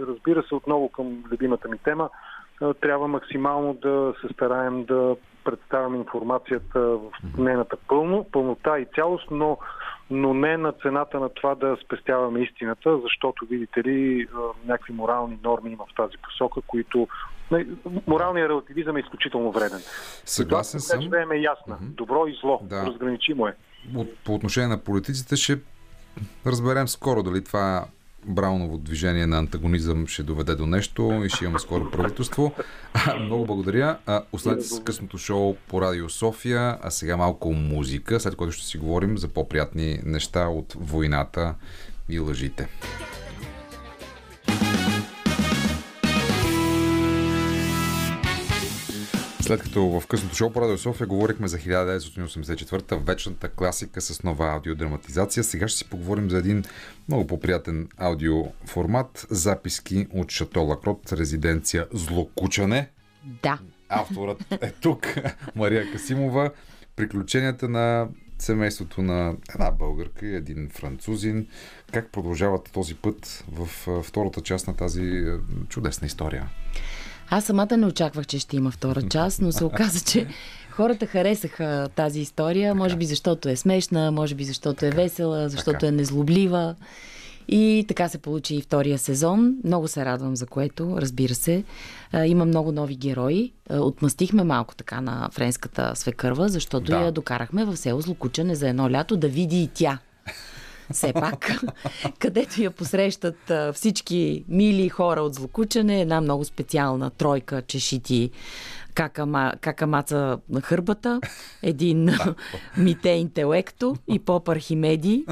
разбира се отново към любимата ми тема, трябва максимално да се стараем да представяме информацията в нейната пълно, пълнота и цялост, но, но не на цената на това да спестяваме истината, защото, видите ли, някакви морални норми има в тази посока, които... Моралният релативизъм е изключително вреден. Съгласен която съм. живеем е ясна. Добро и зло. Да. Разграничимо е. от, по отношение на политиците ще разберем скоро дали това Брауново движение на антагонизъм ще доведе до нещо и ще имаме скоро правителство. Много благодаря. Останете с късното шоу по Радио София, а сега малко музика, след което ще си говорим за по-приятни неща от войната и лъжите. След като в късното шоу по Радио София говорихме за 1984, вечната класика с нова аудиодраматизация, сега ще си поговорим за един много по-приятен аудиоформат. Записки от Шато Лакрот, резиденция Злокучане. Да. Авторът е тук, Мария Касимова. Приключенията на семейството на една българка и един французин. Как продължават този път в втората част на тази чудесна история? Аз самата не очаквах, че ще има втора част, но се оказа, че хората харесаха тази история. Може би защото е смешна, може би защото е весела, защото Така. е незлоблива. И така се получи и втория сезон. Много се радвам за което, разбира се. Има много нови герои. Отмъстихме малко така на френската свекърва, защото Да. я докарахме в село Злокучане за едно лято да види и тя все пак, където я посрещат всички мили хора от Злокучане, една много специална тройка чешити какама, какамаца на хърбата, един мите интелекто и поп Архимеди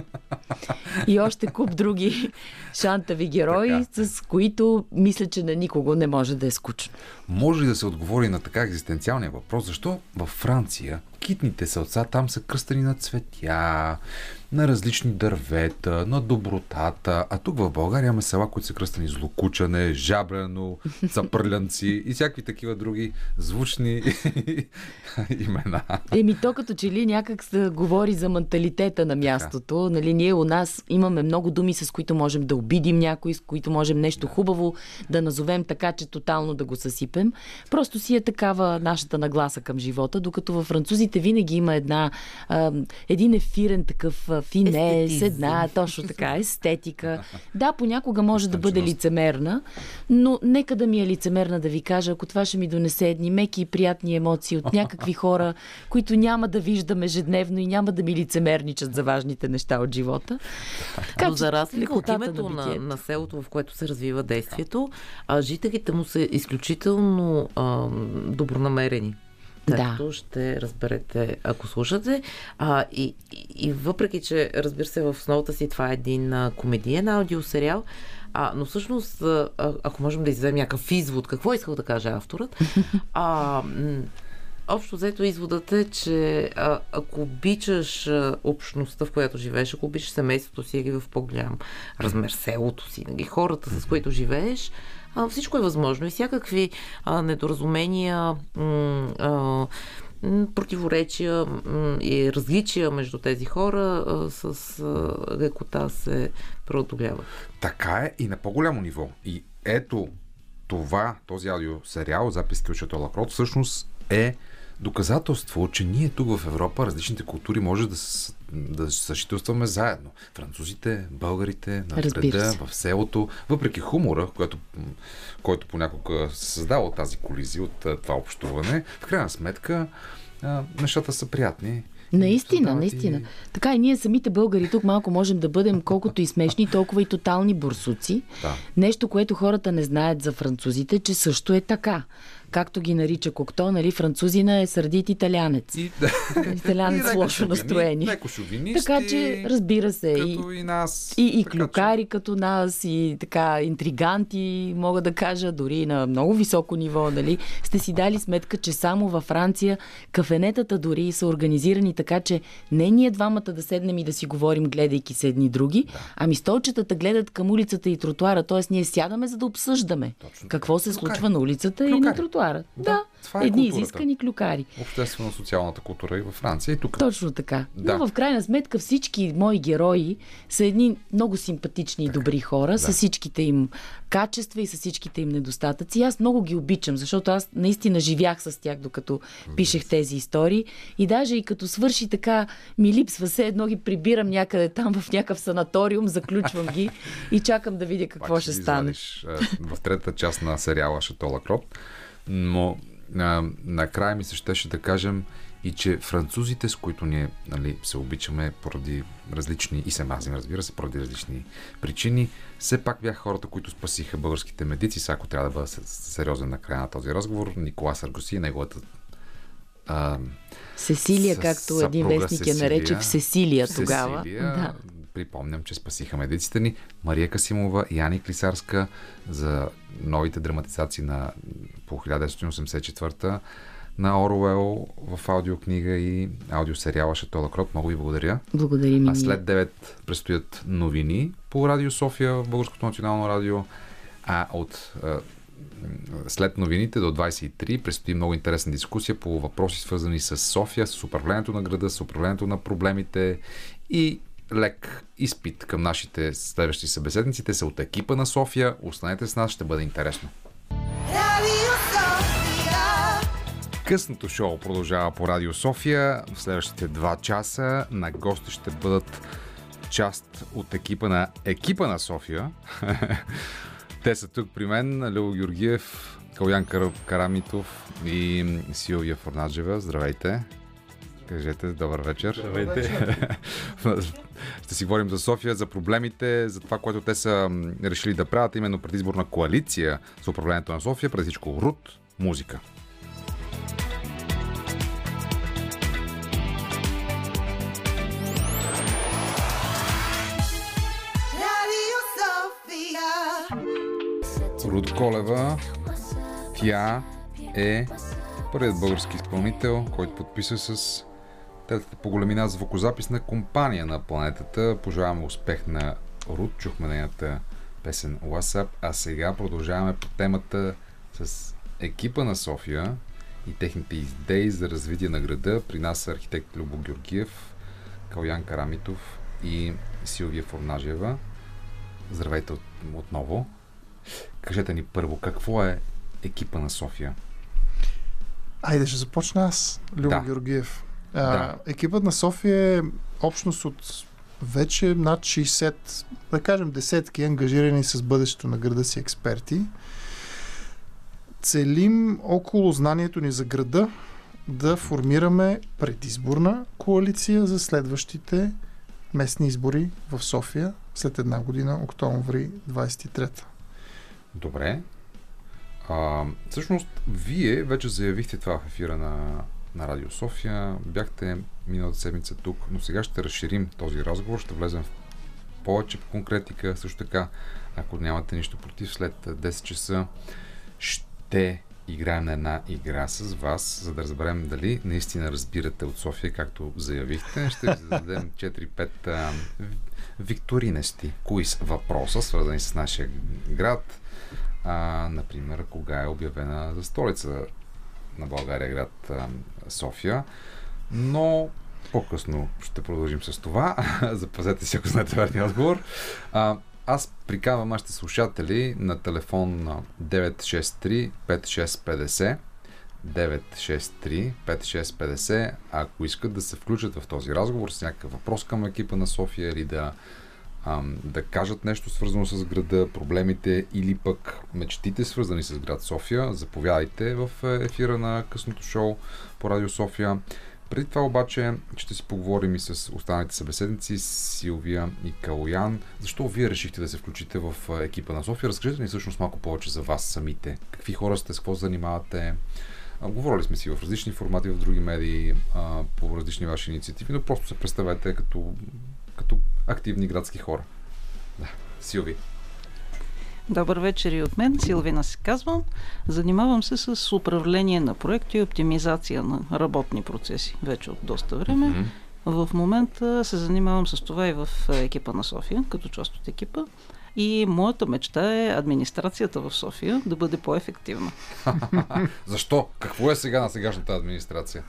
и още куп други шантави герои, с които мисля, че на никого не може да е скучно. Може ли да се отговори на така екзистенциалния въпрос? Защо във Франция китните селца там са кръстени на цветя, на различни дървета, на добротата, а тук в България имаме села, които са кръстени злокучане, жабрено, цапърлянци и всякакви такива други звучни имена. Еми, то като че ли някак се говори за менталитета на мястото. Нали, ние у нас имаме много думи, с които можем да обидим някой, с които можем нещо хубаво да назовем така, че тотално да го съсипем. Просто си е такава нашата нагласа към живота, докато във французите винаги има една, а, един ефирен такъв финес, една точно така естетика. Да, понякога може да бъде лицемерна, но нека да ми е лицемерна да ви кажа, ако това ще ми донесе едни меки и приятни емоции от някакви хора, които няма да виждам ежедневно и няма да ми лицемерничат за важните неща от живота. Така Но за разлика от името на, битието. на селото, в което се развива действието, а, жителите му са изключително а, добронамерени. Както ще разберете, ако слушате. А, и, и, въпреки, че разбира се, в основата си това е един а, комедиен аудиосериал, а, но всъщност, а, ако можем да изведем някакъв извод, какво искал да каже авторът, а, Общо взето изводът е, че а, ако обичаш а, общността, в която живееш, ако обичаш семейството си в по-голям размер, селото си, нали, хората, с които живееш, всичко е възможно и всякакви а, недоразумения, а, противоречия и различия между тези хора с лекота се преодоляват. Така е и на по-голямо ниво. И ето това, този аудиосериал, записки от Шато Лакрот, всъщност е доказателство, че ние тук в Европа, различните култури, може да, да съжителстваме заедно. Французите, българите, на града, в селото, въпреки хумора, който, който понякога се създава от тази колизия, от това общуване, в крайна сметка нещата са приятни. Наистина, наистина. И... Така и ние самите българи тук малко можем да бъдем колкото и смешни, толкова и тотални бурсуци. Да. Нещо, което хората не знаят за французите, че също е така. Както ги нарича Кокто, нали, французина е сърдит италянец. И, Италянец с лошо настроение. Така че, разбира се, и, и нас. и, и клюкари като нас, и така интриганти, мога да кажа, дори на много високо ниво, нали, сте си дали сметка, че само във Франция кафенетата дори са организирани така, че не ние двамата да седнем и да си говорим, гледайки се едни други, ами столчетата гледат към улицата и тротуара, т.е. ние сядаме за да обсъждаме Точно какво се Клюкари. случва на улицата и на Клюкари. Тротуара. Да, това е едни културата. изискани клюкари. Обществено-социалната култура и във Франция, и тук. Точно така. Да. Но в крайна сметка всички мои герои са едни много симпатични и добри хора, с всичките им качества и с всичките им недостатъци. И Аз много ги обичам, защото аз наистина живях с тях, докато пишех тези истории. И даже и като свърши така, ми липсва се едно ги прибирам някъде там в някакъв санаториум, заключвам ги и чакам да видя какво Пак ще ги стане. в третата част на сериала Шатола Кроп. Но а, накрая ми се щеше да кажем и че французите, с които ние нали, се обичаме поради различни, и се мразим, разбира се, поради различни причини, все пак бяха хората, които спасиха българските медици. Сега, ако трябва да бъда се- сериозен на края на този разговор, Никола Саргоси и неговата а, Сесилия, С- както един вестник я нарече в Сесилия тогава. Сесилия, Да. Припомням, че спасиха медиците ни. Мария Касимова и Ани Клисарска за новите драматизации на по 1984 на Оруел в аудиокнига и аудиосериала Шатола Кроп. Много ви благодаря. Благодарим А след 9 предстоят новини по Радио София, Българското национално радио. А от след новините до 23 предстои много интересна дискусия по въпроси свързани с София, с управлението на града, с управлението на проблемите и лек изпит към нашите следващи събеседници. Те са от екипа на София. Останете с нас, ще бъде интересно. Късното шоу продължава по Радио София. В следващите два часа на гости ще бъдат част от екипа на екипа на София. Те са тук при мен. Лео Георгиев, Калян Кар... Карамитов и Силвия Форнаджева. Здравейте! Кажете, добър вечер. Здравейте. Ще си говорим за София, за проблемите, за това, което те са решили да правят, именно предизборна коалиция за управлението на София. Преди всичко Рут, музика. Руд Колева. Тя е първият български изпълнител, който подписа с третата по големина звукозаписна компания на планетата. Пожелаваме успех на Руд. Чухме нейната песен WhatsApp, а сега продължаваме по темата с екипа на София и техните идеи за развитие на града. При нас са архитект Любо Георгиев, Калян Карамитов и Силвия Форнажева. Здравейте от, отново. Кажете ни първо, какво е екипа на София? Айде, ще започна аз, Любо Да. Георгиев. А, Да. Екипът на София е общност от вече над 60, да кажем десетки ангажирани с бъдещето на града си експерти. Целим около знанието ни за града да формираме предизборна коалиция за следващите местни избори в София след една година, октомври 23. Добре. А, всъщност, вие вече заявихте това в ефира на, на Радио София. Бяхте миналата седмица тук, но сега ще разширим този разговор, ще влезем в повече конкретика. Също така, ако нямате нищо против, след 10 часа ще играем на една игра с вас, за да разберем дали наистина разбирате от София, както заявихте. Ще ви зададем 4-5 а, викторинести са въпроса, свързани с нашия град. А, например, кога е обявена за столица на България град София. Но по-късно ще продължим с това. Запазете си, ако знаете верния отговор. А, аз приканвам нашите слушатели на телефон на 963-5650 963-5650, ако искат да се включат в този разговор с някакъв въпрос към екипа на София или да, ам, да кажат нещо свързано с града, проблемите или пък мечтите свързани с град София, заповядайте в ефира на късното шоу по Радио София. Преди това обаче ще си поговорим и с останалите събеседници, Силвия и Калоян. Защо вие решихте да се включите в а, екипа на София? Разкажете ни всъщност малко повече за вас самите. Какви хора сте, с какво занимавате? Говорили сме си в различни формати, в други медии, по различни ваши инициативи, но просто се представете като, като активни градски хора. Да, Силви. Добър вечер и от мен. Силвина се казвам. Занимавам се с управление на проекти и оптимизация на работни процеси вече от доста време. Мгм. В момента се занимавам с това и в екипа на София, като част от екипа. И моята мечта е администрацията в София да бъде по-ефективна. Защо? Какво е сега на сегашната администрация?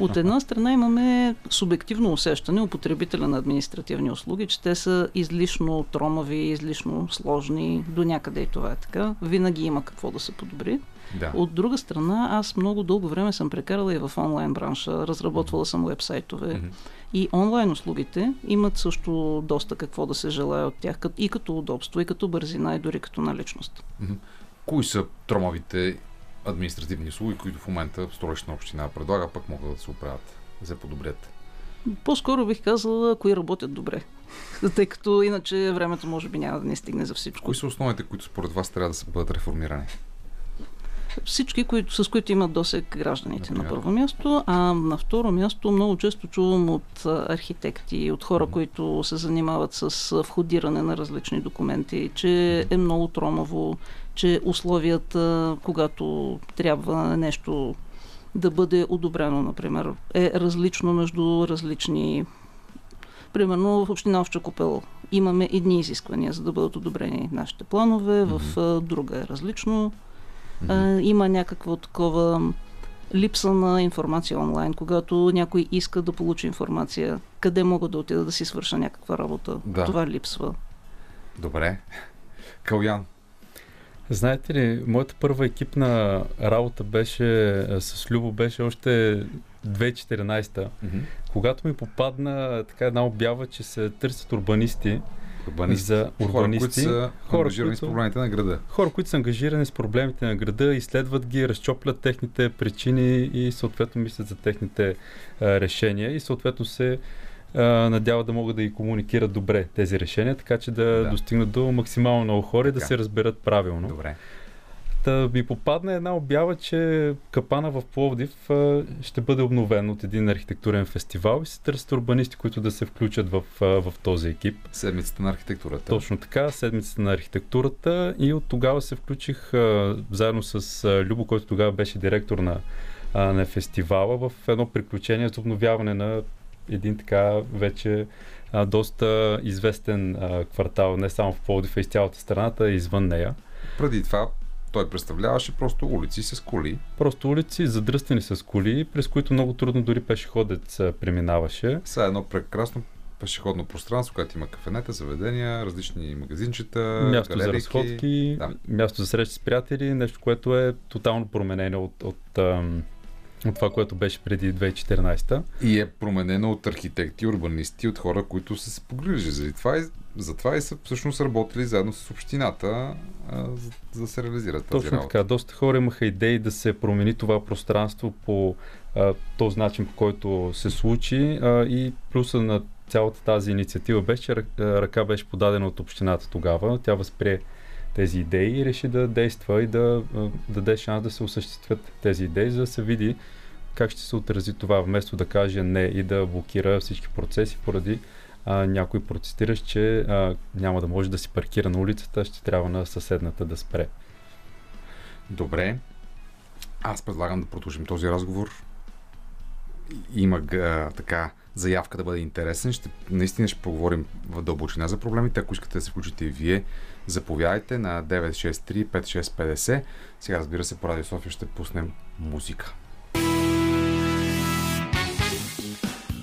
От една страна имаме субективно усещане у потребителя на административни услуги, че те са излишно тромави, излишно сложни, до някъде и това е така. Винаги има какво да се подобри. Да. От друга страна, аз много дълго време съм прекарала и в онлайн бранша, разработвала съм вебсайтове и онлайн услугите имат също доста какво да се желая от тях, и като удобство, и като бързина, и дори като наличност. Кои са тромавите административни услуги, които в момента столична община предлага, пък могат да се оправят, да се подобрят? По-скоро бих казала, кои работят добре. Тъй като иначе времето може би няма да ни стигне за всичко. Кои са основните, които според вас трябва да се бъдат реформирани? Всички, които, с които имат досег гражданите Например? на първо място, а на второ място много често чувам от архитекти, от хора, които се занимават с входиране на различни документи, че е много тромаво, че условията, когато трябва нещо да бъде одобрено, например, е различно между различни. Примерно в община Овча Купел имаме едни изисквания, за да бъдат одобрени нашите планове, в друга е различно. Има някакво такова липса на информация онлайн, когато някой иска да получи информация, къде мога да отида да си свърша някаква работа. Да. Това липсва. Добре. Калян. Знаете ли, моята първа екипна работа беше с Любо, беше още 2014 Мгм. когато ми попадна така една обява, че се търсят урбанисти, Урбанисти. за Хора, урбанисти, които са хора, ангажирани с които- проблемите на града. хора, които са ангажирани с проблемите на града, изследват ги, разчоплят техните причини и съответно мислят за техните а, решения и съответно се а, надяват да могат да ги комуникират добре тези решения, така че да, Да. достигнат до максимално много хора и да се разберат правилно. Добре. Та ми попадна една обява, че капана в Пловдив ще бъде обновен от един архитектурен фестивал и се търсят урбанисти, които да се включат в, в този екип. Седмицата на архитектурата. Точно така, седмицата на архитектурата и от тогава се включих заедно с Любо, който тогава беше директор на, на фестивала в едно приключение за обновяване на един така вече а, доста известен а, квартал, не само в Пловдив, а и из цялата страната, и извън нея. Преди това той представляваше просто улици с коли. Просто улици, задръстени с коли, през които много трудно дори пешеходец преминаваше. Сега едно прекрасно пешеходно пространство, което има кафенета, заведения, различни магазинчета, място за галерийки. разходки, Да. място за срещи с приятели, нещо, което е тотално променено от, от, ам, от това, което беше преди 2014. И е променено от архитекти, урбанисти, от хора, които са се погрижили за това. И, затова и са всъщност работили заедно с общината, а, за, за да се реализират тази Точно работа. така. Доста хора имаха идеи да се промени това пространство по а, този начин, по който се случи. А, и плюса на цялата тази инициатива беше, че ръка беше подадена от общината тогава. Тя възприе тези идеи и реши да действа и да а, даде шанс да се осъществят тези идеи, за да се види как ще се отрази това, вместо да каже не и да блокира всички процеси поради а, някой протестиращ, че а, няма да може да си паркира на улицата, ще трябва на съседната да спре. Добре. Аз предлагам да продължим този разговор. Има а, така заявка да бъде интересен. Ще, наистина ще поговорим в дълбочина за проблемите. Ако искате да се включите и вие, заповядайте на 963-5650. Сега, разбира се, по Радио София ще пуснем музика.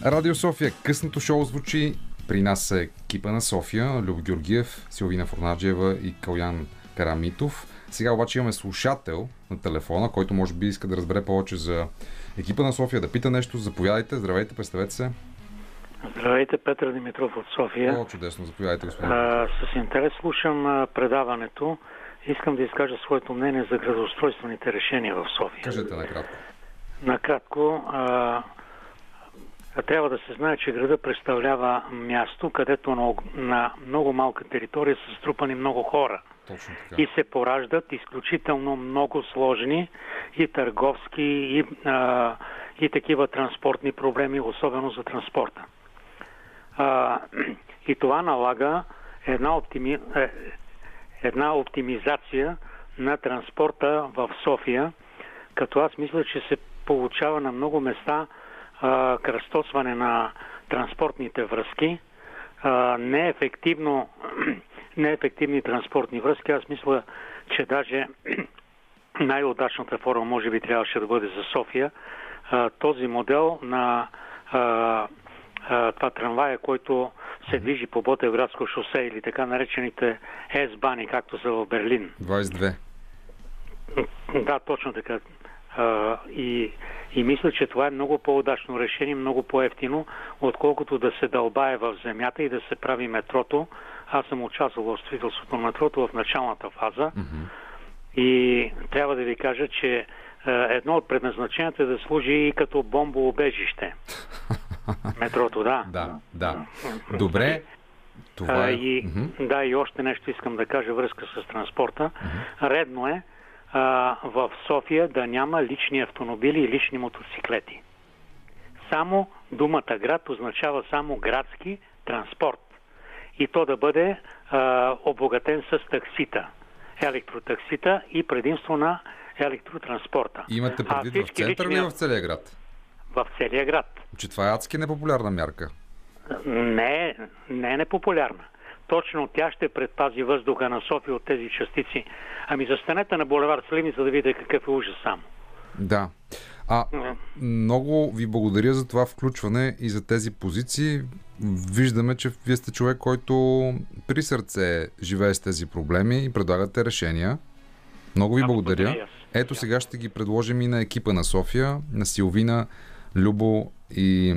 Радио София, късното шоу звучи. При нас е екипа на София, Люб Георгиев, Силвина Форнаджиева и Калян Карамитов. Сега обаче имаме слушател на телефона, който може би иска да разбере повече за екипа на София, да пита нещо. Заповядайте, здравейте, представете се. Здравейте, Петър Димитров от София. О, чудесно, заповядайте, господин. А, с интерес слушам а, предаването. Искам да изкажа своето мнение за градоустройствените решения в София. Кажете накратко. Накратко, а трябва да се знае, че града представлява място, където на, на много малка територия са струпани много хора. Точно така. И се пораждат изключително много сложни и търговски, и, а, и такива транспортни проблеми, особено за транспорта. А, и това налага една, оптими, е, една оптимизация на транспорта в София, като аз мисля, че се получава на много места а, кръстосване на транспортните връзки, а, неефективно, неефективни транспортни връзки. Аз мисля, че даже най-удачната форма може би трябваше да бъде за София. А, този модел на а, а, това трамвая, който се движи по Ботевградско шосе или така наречените S-бани, както са в Берлин. 22. Да, точно така. А, и, и мисля, че това е много по-удачно решение, много по-ефтино, отколкото да се дълбае в земята и да се прави метрото. Аз съм участвал в строителството на метрото в началната фаза и трябва да ви кажа, че едно от предназначенията е да служи и като бомбоубежище. Метрото, да. Да, да. Добре. Това А, е. и. Да, и още нещо искам да кажа връзка с транспорта. Редно е а, в София да няма лични автомобили и лични мотоциклети. Само думата град означава само градски транспорт. И то да бъде а, обогатен с таксита, електротаксита и предимство на електротранспорта. Имате А предвид в всички центъра лични- или в целия град? В целия град. Че това е адски непопулярна мярка. Не, не е непопулярна. Точно тя ще предпази въздуха на София от тези частици. Ами застанете на булевард Сливни, за да видите какъв е ужас само. Да. А, много ви благодаря за това включване и за тези позиции. Виждаме, че вие сте човек, който при сърце живее с тези проблеми и предлагате решения. Много ви благодаря. Ето сега ще ги предложим и на екипа на София, на Силвина, Любо и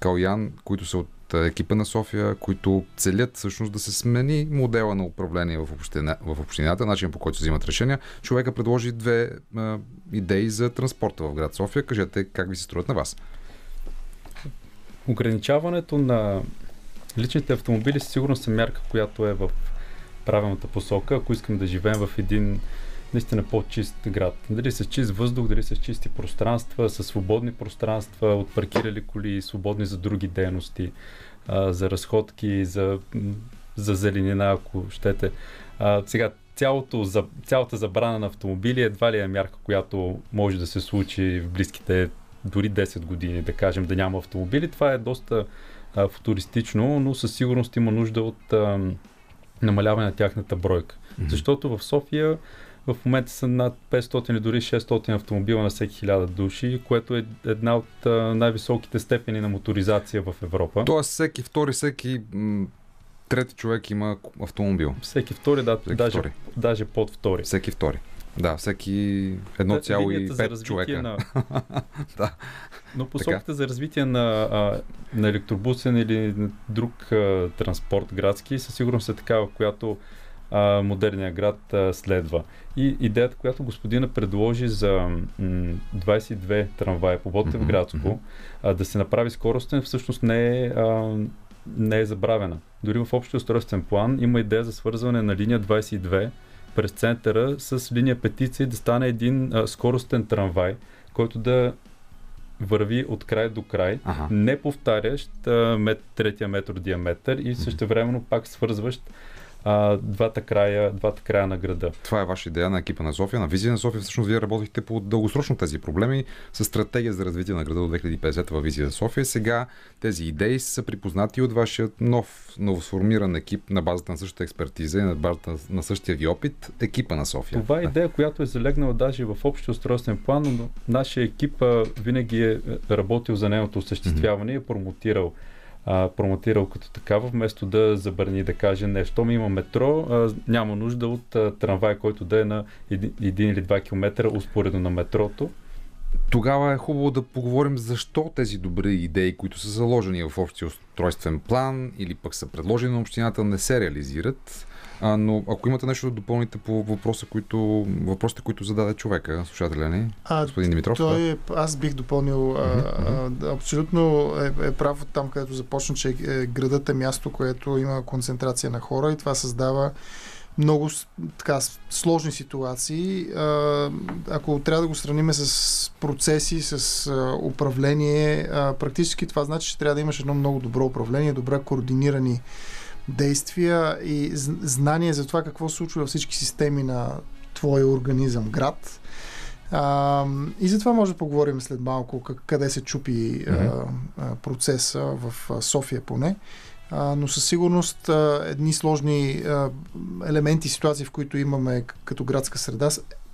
Калян, които са от екипа на София, които целят всъщност да се смени модела на управление в, община, в общината, начин по който се взимат решения. Човека предложи две а, идеи за транспорта в град София. Кажете как ви се струват на вас. Ограничаването на личните автомобили със сигурност е мярка, която е в правилната посока, ако искам да живеем в един наистина по-чист град. Дали с чист въздух, дали с чисти пространства, с свободни пространства, от паркирали коли, свободни за други дейности, а, за разходки, за, за зеленина, ако щете. А, сега, цялото, за, цялата забрана на автомобили едва ли е мярка, която може да се случи в близките дори 10 години, да кажем, да няма автомобили. Това е доста а, футуристично, но със сигурност има нужда от а, намаляване на тяхната бройка. Mm-hmm. Защото в София в момента са над 500 или дори 600 автомобила на всеки 1000 души, което е една от най-високите степени на моторизация в Европа. Тоест всеки втори, всеки трети човек има автомобил. Всеки втори, да, Всеки даже, втори. даже под втори. Всеки втори. Да, всеки Линията за 1,5 развитие човека. На... да. Но посоката за развитие на, а, на електробусен или друг а, транспорт градски със сигурност е такава, която а, модерния град а, следва. И идеята, която господина предложи за м, 22 трамвая по Ботевградско, а, да се направи скоростен, всъщност не е, а, не е забравена. Дори в общия устройствен план има идея за свързване на линия 22 през центъра с линия петиции да стане един а, скоростен трамвай, който да върви от край до край, Аха. не повтарящ а, мет, третия метър диаметър и същевременно пак свързващ а, двата, края, двата края на града. Това е ваша идея на екипа на София, на визия на София. Всъщност вие работихте по дългосрочно тези проблеми с стратегия за развитие на града до 2050 във визия за София. Сега тези идеи са припознати от вашия нов, новосформиран екип на базата на същата експертиза и на базата на същия ви опит, екипа на София. Това е идея, която е залегнала даже в общия устройствен план, но нашия екип винаги е работил за нейното осъществяване и е промотирал промотирал като такава, вместо да забрани да каже не, щом има метро, а, няма нужда от а, трамвай, който да е на един, един или два километра успоредно на метрото. Тогава е хубаво да поговорим защо тези добри идеи, които са заложени в общия устройствен план или пък са предложени на общината, не се реализират. А, но ако имате нещо да допълните по въпроса, които, въпросите, които зададе човека, слушателя ни, А, господин Димитров. Той е, аз бих допълнил, а, да, абсолютно е, е прав там, където започна, че е, градът е място, което има концентрация на хора и това създава много така, сложни ситуации. Ако трябва да го сравним с процеси, с управление, практически това значи, че трябва да имаш едно много добро управление, добре координирани действия и знание за това какво се случва във всички системи на твоя организъм, град. А, и за това може да поговорим след малко как, къде се чупи а, а, процеса в София поне. А, но със сигурност а, едни сложни а, елементи, ситуации, в които имаме като градска среда,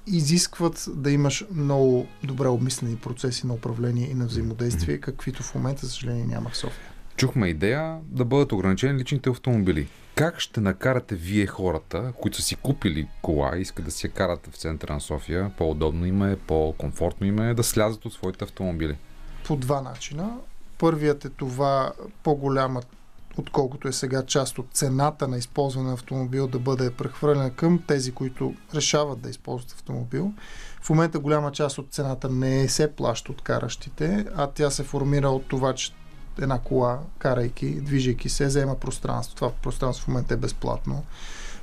изискват да имаш много добре обмислени процеси на управление и на взаимодействие, каквито в момента, за съжаление, няма в София. Чухме идея да бъдат ограничени личните автомобили. Как ще накарате вие хората, които са си купили кола и искат да си я карат в центъра на София, по-удобно им е, по-комфортно им е, да слязат от своите автомобили? по два начина. Първият е това по-голяма, отколкото е сега част от цената на използване на автомобил да бъде прехвърлена към тези, които решават да използват автомобил. В момента голяма част от цената не се плаща от каращите, а тя се формира от това, че една кола, карайки, движейки се, взема пространство. Това пространство в момента е безплатно.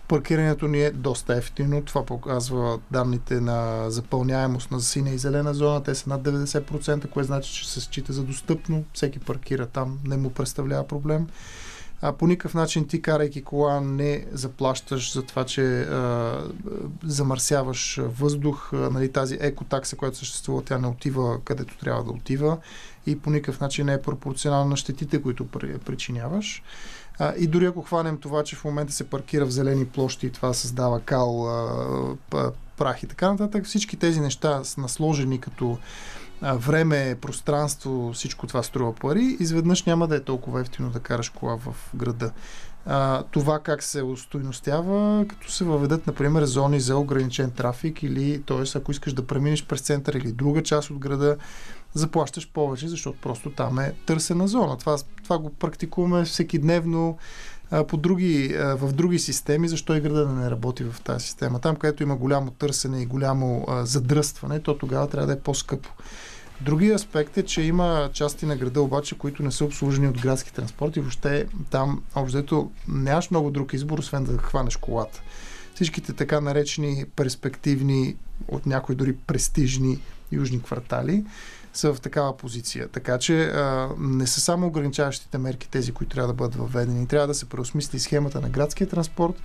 Паркирането ни е доста ефтино. Това показва данните на запълняемост на синя и зелена зона. Те са над 90%, което значи, че се счита за достъпно. Всеки паркира там, не му представлява проблем. А по никакъв начин ти, карайки кола, не заплащаш за това, че а, замърсяваш въздух. А, нали, тази екотакса, която съществува, тя не отива където трябва да отива и по никакъв начин не е пропорционална на щетите, които при- причиняваш. А, и дори ако хванем това, че в момента се паркира в зелени площи и това създава кал, а, прах и така нататък, всички тези неща са насложени като време, пространство, всичко това струва пари, изведнъж няма да е толкова ефтино да караш кола в града. А, това как се устойностява, като се въведат, например, зони за ограничен трафик или, т.е. ако искаш да преминеш през център или друга част от града, заплащаш повече, защото просто там е търсена зона. Това, това го практикуваме всеки дневно по други, в други системи, защо и града да не работи в тази система. Там, където има голямо търсене и голямо задръстване, то тогава трябва да е по-скъпо. Другия аспект е, че има части на града обаче, които не са обслужени от градски транспорт и въобще там, общо нямаш много друг избор, освен да хванеш колата. Всичките така наречени перспективни, от някои дори престижни южни квартали, са в такава позиция. Така че а, не са само ограничаващите мерки тези, които трябва да бъдат въведени. Трябва да се преосмисли схемата на градския транспорт.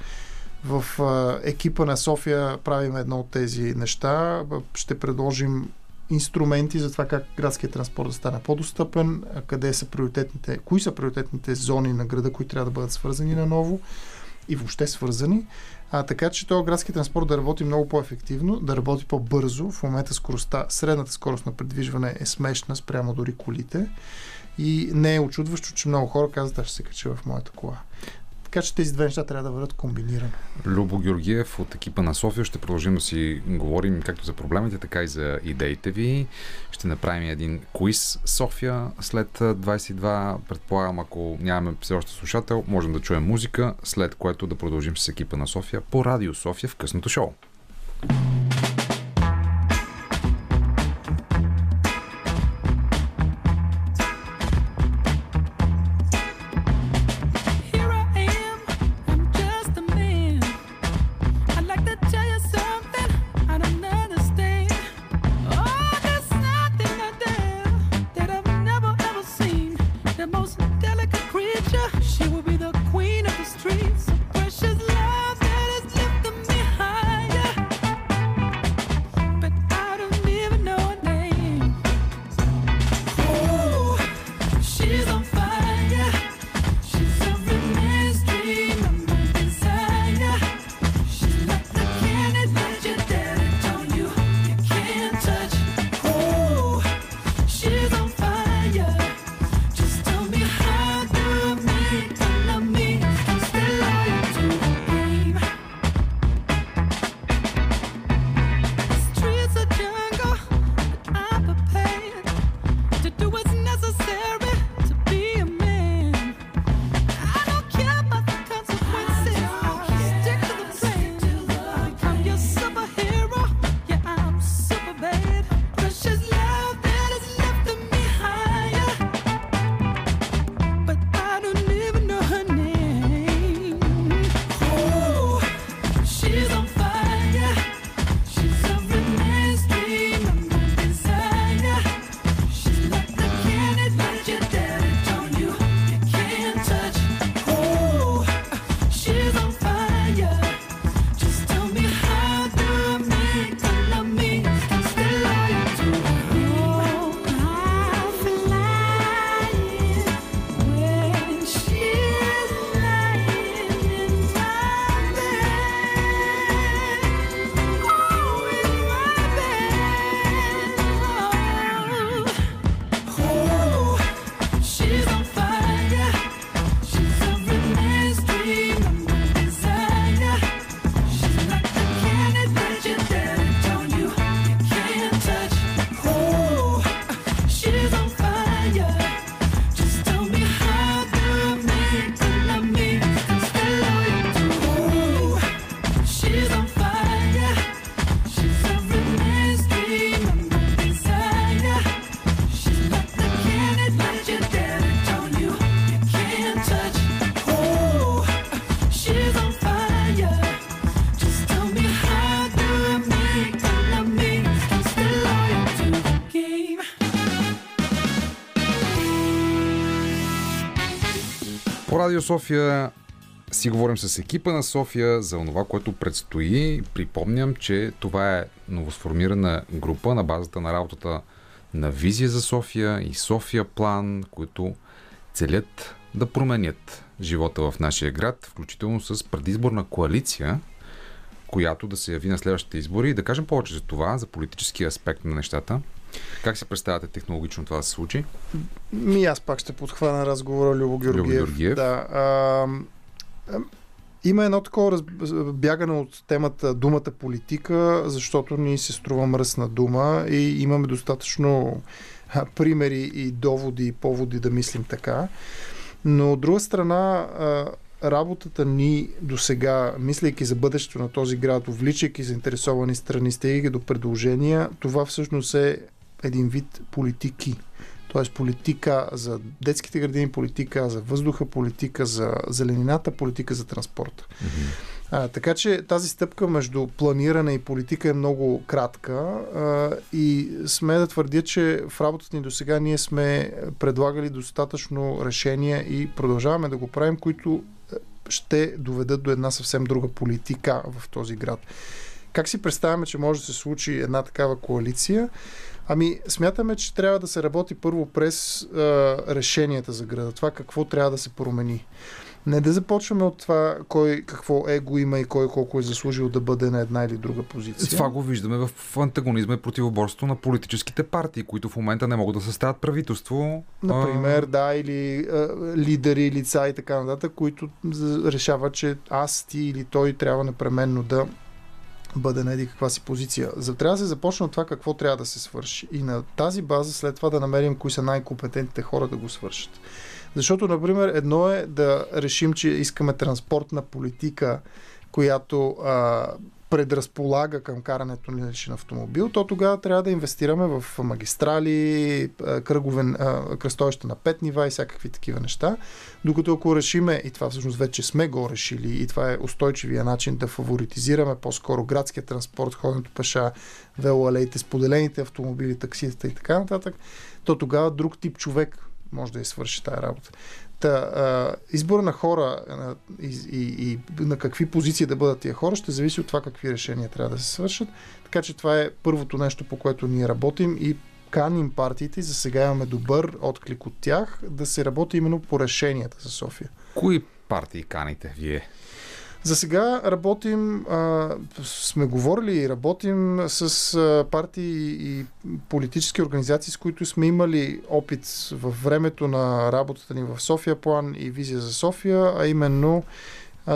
В а, екипа на София правим едно от тези неща. Ще предложим инструменти за това как градския транспорт да стане по-достъпен, къде са приоритетните, кои са приоритетните зони на града, които трябва да бъдат свързани наново и въобще свързани. А, така че този градски транспорт да работи много по-ефективно, да работи по-бързо. В момента скоростта, средната скорост на предвижване е смешна спрямо дори колите. И не е очудващо, че много хора казват, аз ще се кача в моята кола. Така че тези две неща трябва да бъдат комбинирани. Любо Георгиев от екипа на София ще продължим да си говорим както за проблемите, така и за идеите ви. Ще направим един квиз София след а, 22. Предполагам, ако нямаме все още слушател, можем да чуем музика, след което да продължим с екипа на София по Радио София в късното шоу. Here I Радио София си говорим с екипа на София за това, което предстои. Припомням, че това е новосформирана група на базата на работата на Визия за София и София План, които целят да променят живота в нашия град, включително с предизборна коалиция, която да се яви на следващите избори. И да кажем повече за това, за политическия аспект на нещата. Как си представяте технологично това да се случи? Ми аз пак ще подхвана разговора Любо Георгиев. Любо Георгиев. Да, а, а, има едно такова раз, бягане от темата думата политика, защото ни се струва мръсна дума и имаме достатъчно примери и доводи и поводи да мислим така. Но от друга страна, работата ни до сега, мислейки за бъдещето на този град, увличайки заинтересовани страни, стигайки до предложения, това всъщност е един вид политики. Т.е. политика за детските градини, политика за въздуха, политика за зеленината, политика за транспорта. Mm-hmm. А, така че тази стъпка между планиране и политика е много кратка а, и сме да твърдя, че в работата ни до сега ние сме предлагали достатъчно решения и продължаваме да го правим, които ще доведат до една съвсем друга политика в този град. Как си представяме, че може да се случи една такава коалиция? Ами, смятаме, че трябва да се работи първо през а, решенията за града. Това какво трябва да се промени. Не да започваме от това кой какво его има и кой колко е заслужил да бъде на една или друга позиция. Това го виждаме в антагонизма и противоборство на политическите партии, които в момента не могат да съставят правителство. Например, а... да, или а, лидери, лица и така нататък, които решават, че аз, ти или той трябва непременно да бъде на еди каква си позиция. За трябва да се започне от това какво трябва да се свърши. И на тази база след това да намерим кои са най-компетентните хора да го свършат. Защото, например, едно е да решим, че искаме транспортна политика, която а, предразполага към карането на личен автомобил, то тогава трябва да инвестираме в магистрали, кръгове, кръстовища на пет нива и всякакви такива неща. Докато ако решиме, и това всъщност вече сме го решили, и това е устойчивия начин да фаворитизираме по-скоро градския транспорт, ходенето пеша, велоалеите, споделените автомобили, такситата и така нататък, то тогава друг тип човек може да я свърши тази работа. Та, а, избора на хора а, и, и, и на какви позиции да бъдат тия хора ще зависи от това какви решения трябва да се свършат. Така че това е първото нещо, по което ние работим и каним партиите. За сега имаме добър отклик от тях да се работи именно по решенията за София. Кои партии каните вие? За сега работим, а, сме говорили и работим с а, партии и политически организации, с които сме имали опит в времето на работата ни в София план и визия за София, а именно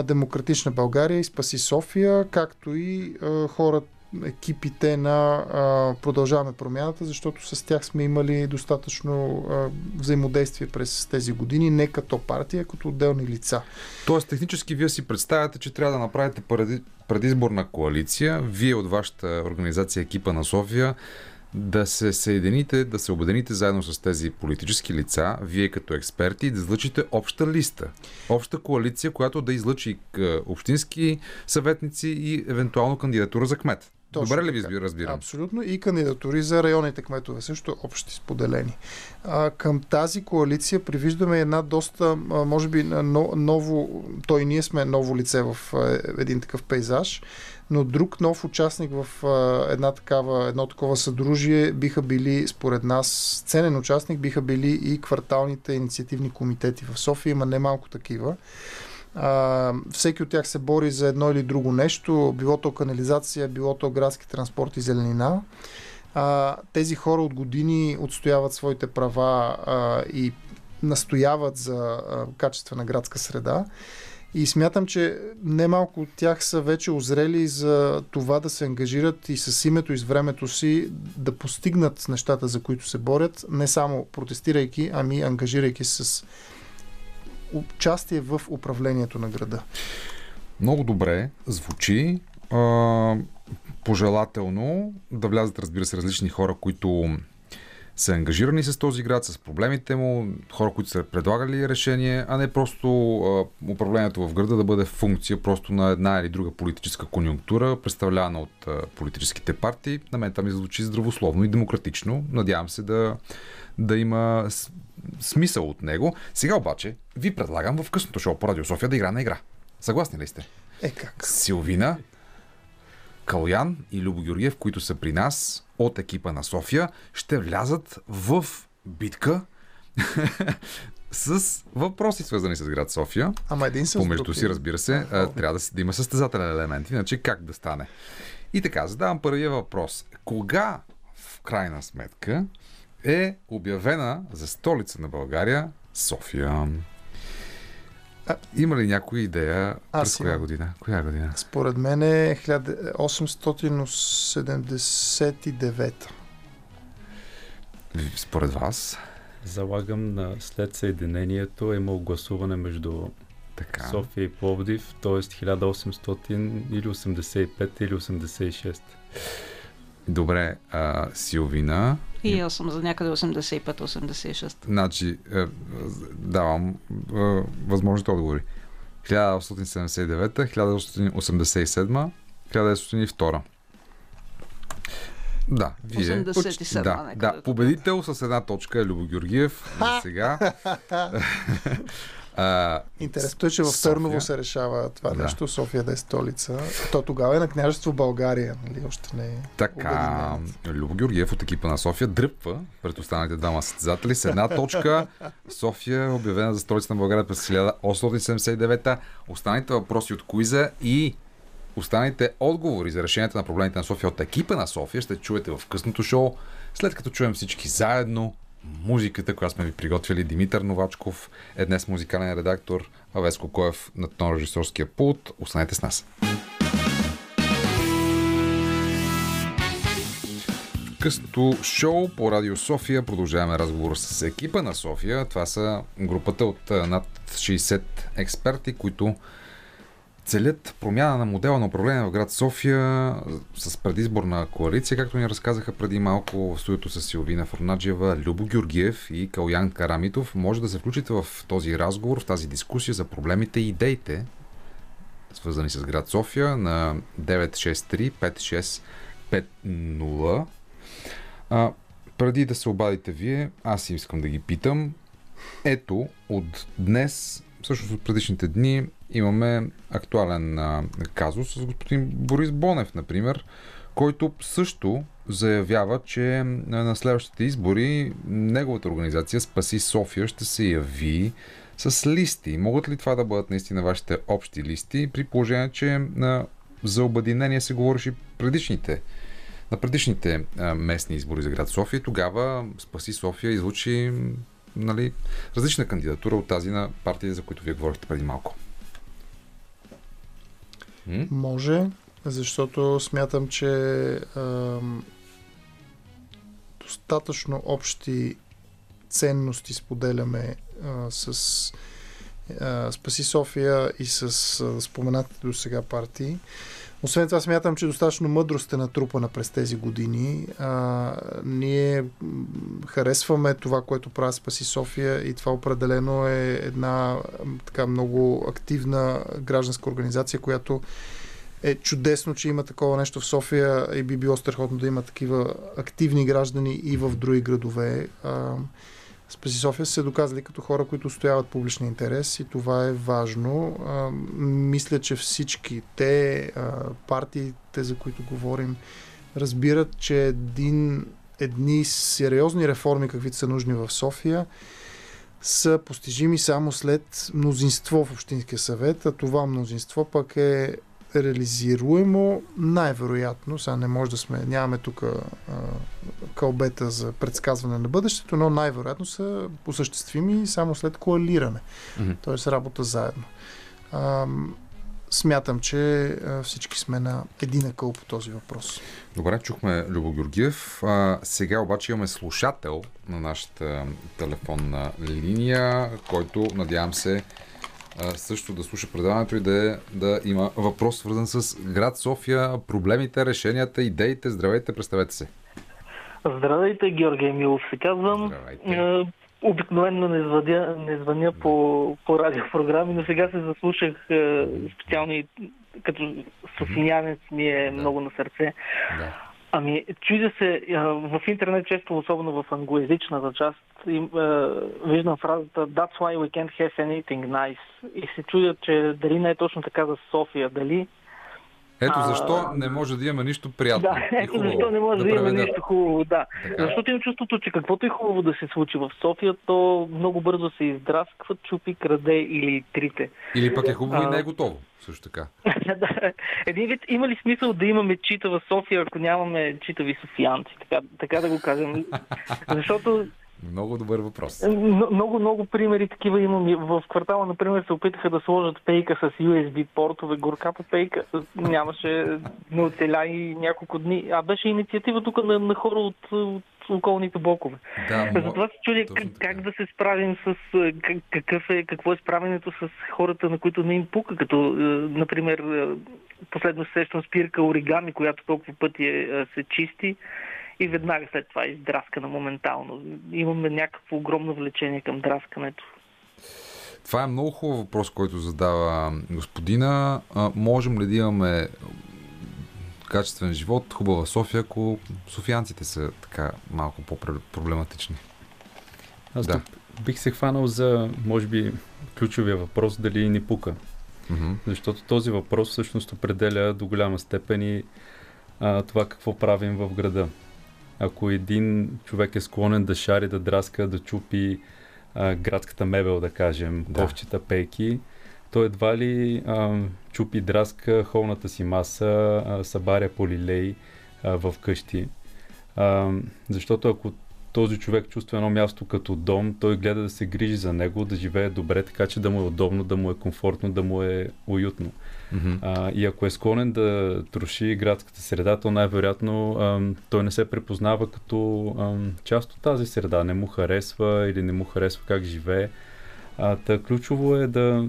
Демократична България и Спаси София, както и а, хората екипите на а, Продължаваме промяната, защото с тях сме имали достатъчно а, взаимодействие през тези години, не като партия, като отделни лица. Тоест, технически вие си представяте, че трябва да направите преди, предизборна коалиция, вие от вашата организация екипа на София, да се съедините, да се обедините заедно с тези политически лица, вие като експерти, да излъчите обща листа. Обща коалиция, която да излъчи общински съветници и евентуално кандидатура за кмет. Точно Добре ли ви разбирам? Абсолютно. И кандидатури за районните кметове също общи споделени. А, към тази коалиция привиждаме една доста, може би, ново, той ние сме ново лице в един такъв пейзаж, но друг нов участник в една такава, едно такова съдружие биха били, според нас, ценен участник биха били и кварталните инициативни комитети в София. Има немалко такива. А, всеки от тях се бори за едно или друго нещо, било то канализация, било то градски транспорт и зеленина. А, тези хора от години отстояват своите права а, и настояват за а, качествена градска среда. И смятам, че немалко от тях са вече озрели за това да се ангажират и с името и с времето си да постигнат нещата, за които се борят, не само протестирайки, ами ангажирайки с участие в управлението на града. Много добре звучи. Пожелателно да влязат, разбира се, различни хора, които са ангажирани с този град, с проблемите му, хора, които са предлагали решение, а не просто управлението в града да бъде функция просто на една или друга политическа конюнктура, представлявана от политическите партии. На мен това ми звучи здравословно и демократично. Надявам се да, да има смисъл от него. Сега обаче ви предлагам в късното шоу по Радио София да игра на игра. Съгласни ли сте? Е как? Силвина, Калян и Любо Георгиев, които са при нас от екипа на София, ще влязат в битка с въпроси, свързани с град София. Ама един с Помежду друг си, разбира се, а, трябва да, да има състезателен елемент, иначе как да стане. И така, задавам първия въпрос. Кога, в крайна сметка, е обявена за столица на България София? А- Има ли някоя идея Аз през коя година? Коя година? Според мен е 1879. Според вас? Залагам на след съединението е имало гласуване между Така. София и Пловдив, т.е. 1800 или 85 или 86. Добре, а, Силвина. И аз съм за някъде 85-86. Значи, е, давам е, възможните отговори. 1879, 1887, 1902. Да, вие. 87, да, нека да, да победител с една точка е Любо Георгиев за сега. а, Интересното е, че в София. Търново се решава това Да. нещо, София да е столица. То тогава е на княжество България, нали? Още не е Така. Любо Георгиев от екипа на София дръпва пред останалите двама състезатели с една точка. София е обявена за столица на България през 1879. Останалите въпроси от Куиза и останалите отговори за решението на проблемите на София от екипа на София ще чуете в късното шоу, след като чуем всички заедно музиката, която сме ви приготвили. Димитър Новачков е днес музикален редактор, а Веско Коев на тон режисорския пулт. Останете с нас. късното шоу по Радио София. Продължаваме разговор с екипа на София. Това са групата от над 60 експерти, които целят промяна на модела на управление в град София с предизборна коалиция, както ни разказаха преди малко в студиото с Силвина Форнаджева, Любо Георгиев и Калян Карамитов. Може да се включите в този разговор, в тази дискусия за проблемите и идеите, свързани с град София на 963 5650. А, преди да се обадите вие, аз искам да ги питам. Ето, от днес, всъщност от предишните дни, имаме актуален а, казус с господин Борис Бонев, например, който също заявява, че на следващите избори неговата организация Спаси София ще се яви с листи. Могат ли това да бъдат наистина вашите общи листи, при положение, че а, за обединение се говореше предишните на предишните местни избори за град София, тогава Спаси София излучи нали, различна кандидатура от тази на партия, за които вие говорихте преди малко. М? Може, защото смятам, че ам, достатъчно общи ценности споделяме а, с а, Спаси София и с а, споменатите до сега партии. Освен това, смятам, че достатъчно мъдрост е натрупана през тези години. А, ние харесваме това, което прави Спаси София и това определено е една така много активна гражданска организация, която е чудесно, че има такова нещо в София и би било страхотно да има такива активни граждани и в други градове. А, Спаси София са се доказали като хора, които устояват публичния интерес и това е важно. А, мисля, че всички те, а, партиите, за които говорим, разбират, че един, едни сериозни реформи, каквито са нужни в София, са постижими само след мнозинство в Общинския съвет, а това мнозинство пък е реализируемо най-вероятно, сега не може да сме, нямаме тук кълбета за предсказване на бъдещето, но най-вероятно са осъществими само след коалиране, Мгм. т.е. работа заедно. А, смятам, че всички сме на един акъл по този въпрос. Добре, чухме Любо Георгиев. А, сега обаче имаме слушател на нашата телефонна линия, който надявам се също да слуша предаването и да, е- да има въпрос свързан с град София, проблемите, решенията, идеите. Здравейте, представете се. Здравейте, Георгий Милов се казвам. Здравейте. Обикновено не звъня, не звъня по, по радиопрограми, но сега се заслушах е, специално и като софиянец ми е Да. много на сърце. Да. Ами, чудя се, в интернет често, особено в англоязичната част, им, а, виждам фразата That's why we can't have anything nice. И се чудя, че дали не е точно така за София, дали Ето А, защо не може да имаме нищо приятно. Да, и ето хубаво защо не може да, има преведа. нищо хубаво, да. Така. Защото имам чувството, че каквото е хубаво да се случи в София, то много бързо се издрасква, чупи, краде или трите. Или пък е хубаво и А. не е готово. Също така. да. Един вид, има ли смисъл да имаме читава София, ако нямаме читави софиянци, така, така да го кажем? Защото Много добър въпрос. М- Много, много примери такива имам. В квартала, например, се опитаха да сложат пейка с USB портове, горката пейка. Нямаше, не оцеля и няколко дни. А беше инициатива тук на, на хора от, от околните блокове. Да, Затова се чудя как, как да се справим с как, какъв е, какво е справенето с хората, на които не им пука, като, е, например, е, последно се сещам спирка оригами, която толкова пъти е, е, се чисти и веднага след това издраскана моментално. Имаме някакво огромно влечение към драскането. Това е много хубав въпрос, който задава господина. А, можем ли да имаме качествен живот, хубава София, ако софиянците са така малко по-проблематични? Аз Да. бих се хванал за, може би, ключовия въпрос дали ни пука. Мгм. Защото този въпрос всъщност определя до голяма степен и а, това какво правим в града. Ако един човек е склонен да шари, да драска, да чупи а, градската мебел, да кажем, Да. ковчета, пейки, той едва ли а, чупи, драска холната си маса, а, събаря полилей а, в къщи. А, защото ако този човек чувства едно място като дом, той гледа да се грижи за него, да живее добре, така че да му е удобно, да му е комфортно, да му е уютно. Мгм. А, и ако е склонен да троши градската среда, то най-вероятно ам, той не се препознава като ам, част от тази среда. Не му харесва или не му харесва как живее. А, та ключово е да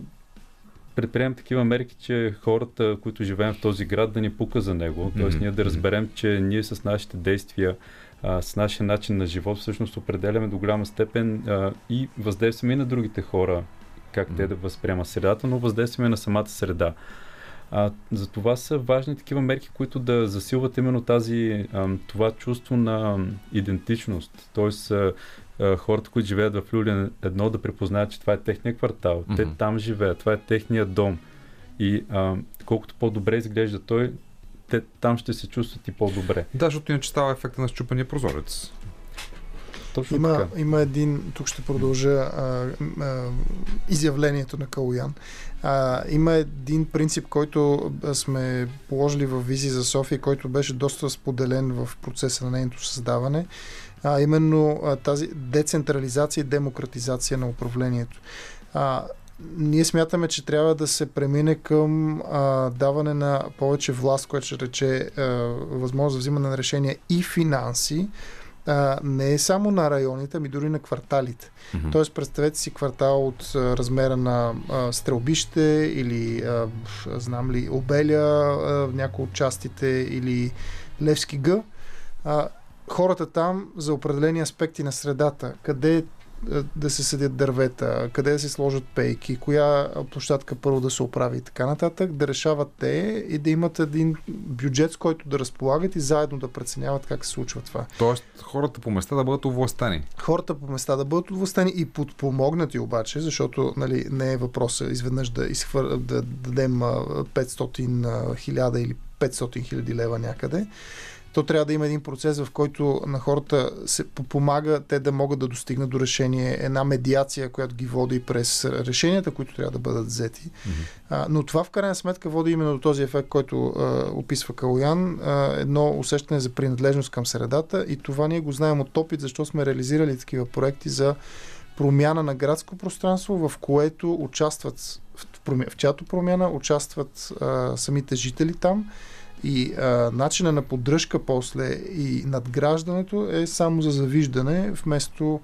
предприемем такива мерки, че хората, които живеем в този град, да ни пука за него. Тоест Мгм. ние да разберем, че ние с нашите действия, а, с нашия начин на живот, всъщност определяме до голяма степен а, и въздействаме и на другите хора, как те да възприемат средата, но въздействаме на самата среда. А, за това са важни такива мерки, които да засилват именно тази, ам, това чувство на идентичност. Тоест, а, а, хората, които живеят в Люлин едно, да препознаят, че това е техния квартал. Те Мгм. там живеят, това е техния дом. И а, колкото по-добре изглежда той, те там ще се чувстват и по-добре. Да, защото иначе става ефекта на щупения прозорец. Точно Има, така. има един, тук ще продължа а, а, изявлението на Калуян. А, има един принцип, който сме положили в визия за София, който беше доста споделен в процеса на нейното създаване, а именно а, тази децентрализация и демократизация на управлението. А, ние смятаме, че трябва да се премине към а, даване на повече власт, което ще рече а, възможност за взимане на решения и финанси, а, не е само на районите, ами дори на кварталите. Мгм. Тоест, представете си квартал от а, размера на а, Стрелбище или, а, знам ли, Обеля, а, някои от частите или Левски Г. А, хората там за определени аспекти на средата, къде да се съдят дървета, къде да се сложат пейки, коя площадка първо да се оправи и така нататък, да решават те и да имат един бюджет, с който да разполагат и заедно да преценяват как се случва това Тоест, хората по места да бъдат овластени. хората по места да бъдат отвластени и подпомогнати обаче, защото нали, не е въпроса изведнъж да, изхвър... да дадем а, 500 хиляда или 500 хиляди лева някъде. То трябва да има един процес, в който на хората се помага те да могат да достигнат до решение, една медиация, която ги води през решенията, които трябва да бъдат взети. А, но това в крайна сметка води именно до този ефект, който а, описва Калоян, а, едно усещане за принадлежност към средата и това ние го знаем от опит, защото сме реализирали такива проекти за промяна на градско пространство, в което участват, в, промя- в чиято промяна участват а, самите жители там и а, начина на поддръжка после и надграждането е само за завиждане, вместо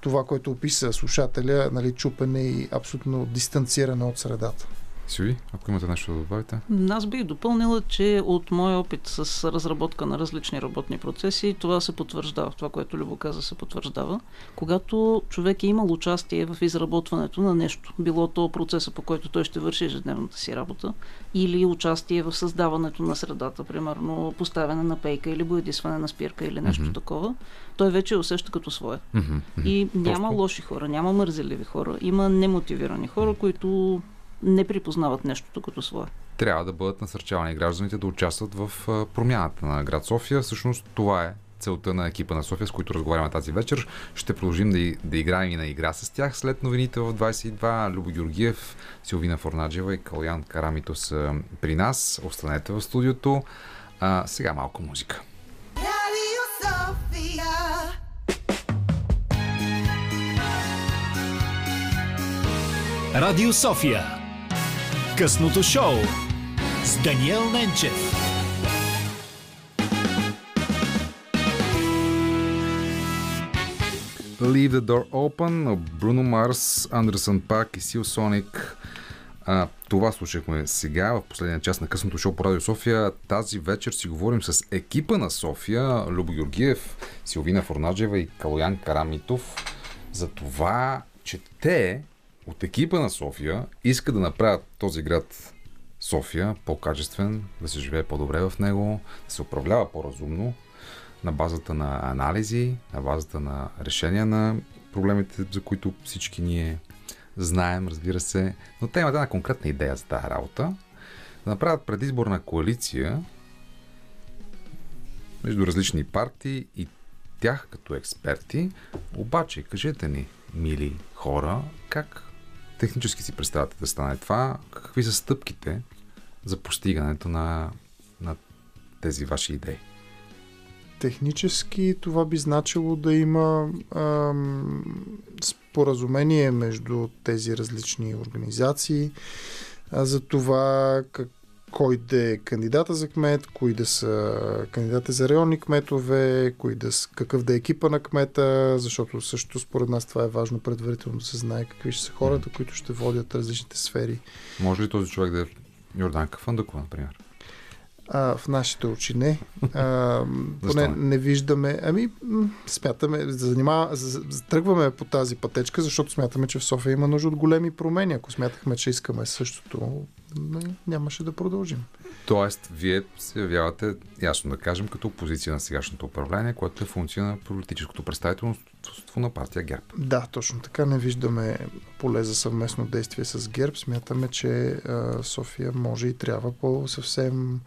това, което описа слушателя, нали, чупене и абсолютно дистанциране от средата. Сиви, ако имате нещо да добавите. Аз бих допълнила, че от моя опит с разработка на различни работни процеси, това се потвърждава. Това, което Любо каза, се потвърждава. Когато човек е имал участие в изработването на нещо, било то процеса, по който той ще върши ежедневната си работа, или участие в създаването на средата, примерно поставяне на пейка или боядисване на спирка или нещо Мгм. такова, той вече усеща като свое. Мгм. И няма Точно. лоши хора, няма мързеливи хора, има немотивирани хора, които не припознават нещото като свое. трябва да бъдат насърчавани гражданите да участват в промяната на град София. Всъщност това е целта на екипа на София, с които разговаряме тази вечер. Ще продължим да, да играем и на игра с тях след новините в 22. Любо Георгиев, Силвина Форнаджева и Калян Карамито са при нас. Останете в студиото. А, сега малко музика. Радио София. Късното шоу с Даниел Ненчев. Leave the Door Open, Бруно Марс, Андерсън Пак и Сил Соник. А, това слушахме сега в последния част на късното шоу по Радио София. Тази вечер си говорим с екипа на София, Любо Георгиев, Силвина Форнаджева и Калоян Карамитов за това, че те от екипа на София искат да направят този град София по-качествен, да се живее по-добре в него, да се управлява по-разумно, на базата на анализи, на базата на решения на проблемите, за които всички ние знаем, разбира се. Но те имат една конкретна идея за тази работа. Да направят предизборна коалиция между различни партии и тях като експерти. Обаче, кажете ни, мили хора, как технически си представяте да стане това? Какви са стъпките за постигането на, на тези ваши идеи? Технически това би значило да има ам, споразумение между тези различни организации а, за това как, кой да е кандидата за кмет, кои да са кандидати за районни кметове, кои да, какъв да е екипа на кмета, защото също според нас това е важно предварително да се знае какви ще са хората, които ще водят различните сфери. Може ли този човек да е Йорданка Фандъкова, например? А, в нашите очи не. А, поне не? не виждаме. Ами, смятаме, занимава, тръгваме по тази пътечка, защото смятаме, че в София има нужда от големи промени. Ако смятахме, че искаме същото, нямаше да продължим. Тоест, вие се явявате, ясно да кажем, като опозиция на сегашното управление, което е функция на политическото представителство на партия ГЕРБ. Да, точно така. Не виждаме поле за съвместно действие с ГЕРБ. Смятаме, че София може и трябва по съвсем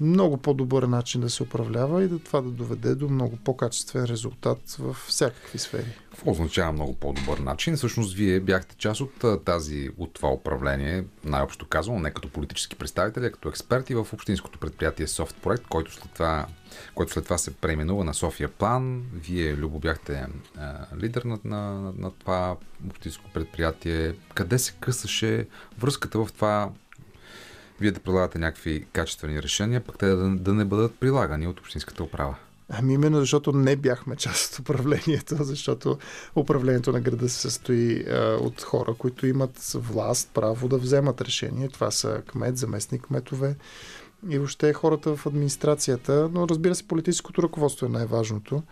много по-добър начин да се управлява и да това да доведе до много по-качествен резултат в всякакви сфери. Какво означава много по-добър начин? Всъщност, вие бяхте част от тази, от това управление, най-общо казано, не като политически представители, а като експерти в общинското предприятие Софт Проект, който след това, който след това се преименува на София План. Вие, Любо, бяхте а, лидер на, на, на това общинско предприятие. Къде се късаше връзката в това вие да предлагате някакви качествени решения, пък те да, да не бъдат прилагани от общинската управа? Ами именно защото не бяхме част от управлението, защото управлението на града се състои а, от хора, които имат власт, право да вземат решение. Това са кмет, заместник кметове и въобще хората в администрацията, но разбира се, политическото ръководство е най-важното.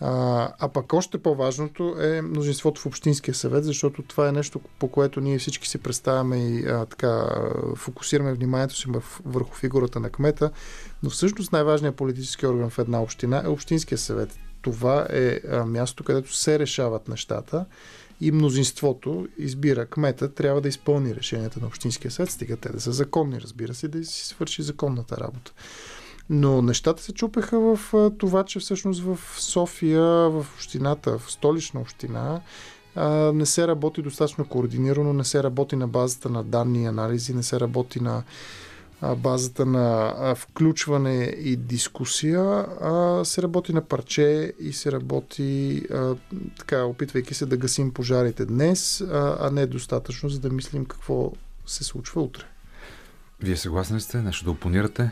А, а пък още по-важното е мнозинството в Общинския съвет, защото това е нещо, по което ние всички си представяме и а, така фокусираме вниманието си върху- фигурата на кмета, но всъщност най-важният политически орган в една община е Общинския съвет. Това е а, място, където се решават нещата и мнозинството избира кмета, трябва да изпълни решенията на Общинския съвет, стига те да са законни, разбира се, да си свърши законната работа. Но нещата се чупеха в това, че всъщност в София, в общината, в столична община, не се работи достатъчно координирано, не се работи на базата на данни и анализи, не се работи на базата на включване и дискусия, а се работи на парче и се работи а, така, опитвайки се да гасим пожарите днес, а, не достатъчно, за да мислим какво се случва утре. Вие съгласни сте? Нещо да опонирате?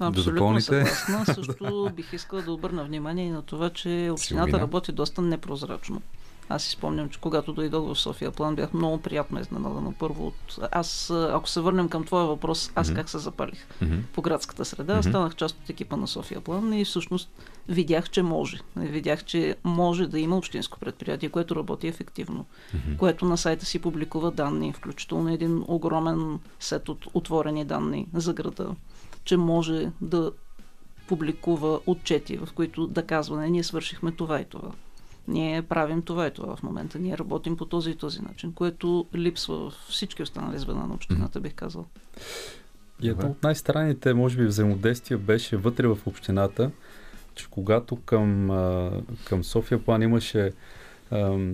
Абсолютно допълните? съгласна. Също бих искала да обърна внимание и на това, че общината Силвина? работи доста непрозрачно. Аз си спомням, че когато дойдох в София план, бях много приятно изненадана първо от... Аз, ако се върнем към твоя въпрос, аз Мгм. как се запалих Мгм. по градската среда, Мгм. станах част от екипа на София план и всъщност видях, че може. Видях, че може да има общинско предприятие, което работи ефективно, Мгм. което на сайта си публикува данни, включително един огромен сет от отворени данни за града, че може да публикува отчети, в които да казва, не, ние свършихме това и това. Ние правим това и това в момента. Ние работим по този и този начин, което липсва в всички останали звена на общината, бих казал. И едно от най-странните, може би, взаимодействия беше вътре в общината, че когато към, към София план имаше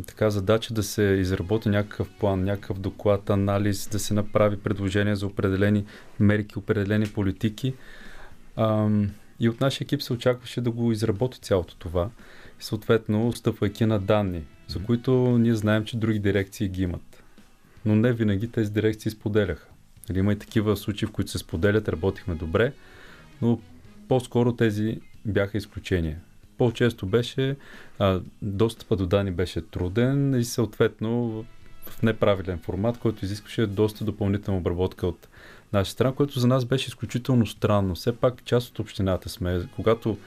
така задача да се изработи някакъв план, някакъв доклад, анализ, да се направи предложения за определени мерки, определени политики. Ам, и от нашия екип се очакваше да го изработи цялото това. Съответно, стъпвайки на данни, за които ние знаем, че други дирекции ги имат. Но не винаги тези дирекции споделяха. Нали, Има и такива случаи, в които се споделят, работихме добре, но по-скоро тези бяха изключения. По-често беше, а, достъпа до данни беше труден и съответно в неправилен формат, който изискваше доста допълнителна обработка от наша страна, което за нас беше изключително странно. Все пак част от общината сме. Когато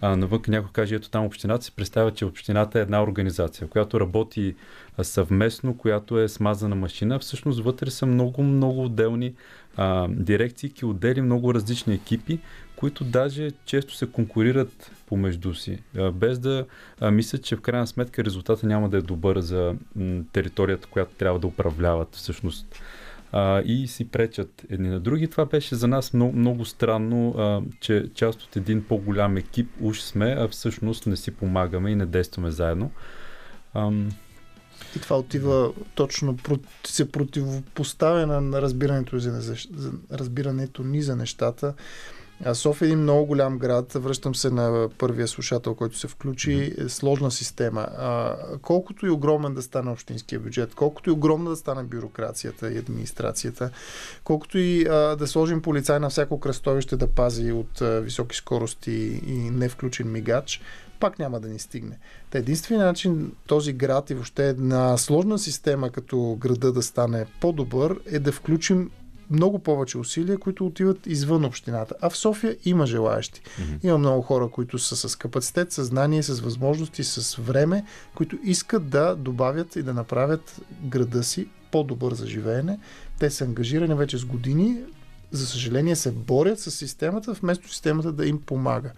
а, навън някой каже, ето там общината, се представя, че общината е една организация, която работи а, съвместно, която е смазана машина. Всъщност вътре са много, много отделни а, дирекции, отдели, много различни екипи, които даже често се конкурират помежду си, без да а, мислят, че в крайна сметка резултата няма да е добър за територията, която трябва да управляват всъщност и си пречат едни на други. Това беше за нас много, много странно, че част от един по-голям екип уж сме, а всъщност не си помагаме и не действаме заедно. И това отива точно, се противопоставя на, разбирането, за, за разбирането ни за нещата. А София е един много голям град. Връщам се на първия слушател, който се включи. Е сложна система. А, колкото и огромен да стане общинския бюджет, колкото и огромна да стане бюрокрацията и администрацията, колкото и а, да сложим полицай на всяко кръстовище да пази от а, високи скорости и не включен мигач, пак няма да ни стигне. Та единственият начин този град и въобще една сложна система като града да стане по-добър е да включим много повече усилия, които отиват извън общината. А в София има желаящи. Мгм. Има много хора, които са с капацитет, с знание, с възможности, с време, които искат да добавят и да направят града си по-добър за живеене. Те са ангажирани вече с години. За съжаление се борят с системата, вместо системата да им помага.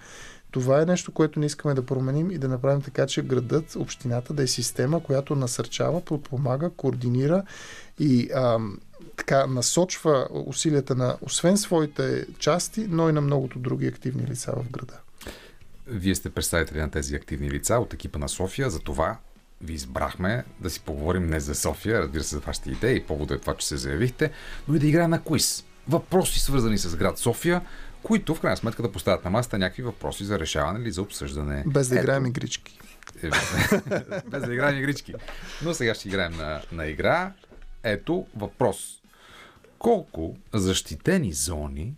Това е нещо, което не искаме да променим и да направим така, че градът, общината да е система, която насърчава, подпомага, координира и ам, така насочва усилията на, освен своите части, но и на многото други активни лица в града. Вие сте представители на тези активни лица от екипа на София, за това ви избрахме да си поговорим не за София, разбира се за вашите идеи, поводът е това, че се заявихте, но и да играем на квиз. Въпроси свързани с град София, които в крайна сметка да поставят на масата някакви въпроси за решаване или за обсъждане. Без да Ето. играем игрички. Е, Без да играем игрички. Но сега ще играем на, на игра. Ето въпрос. Колко защитени зони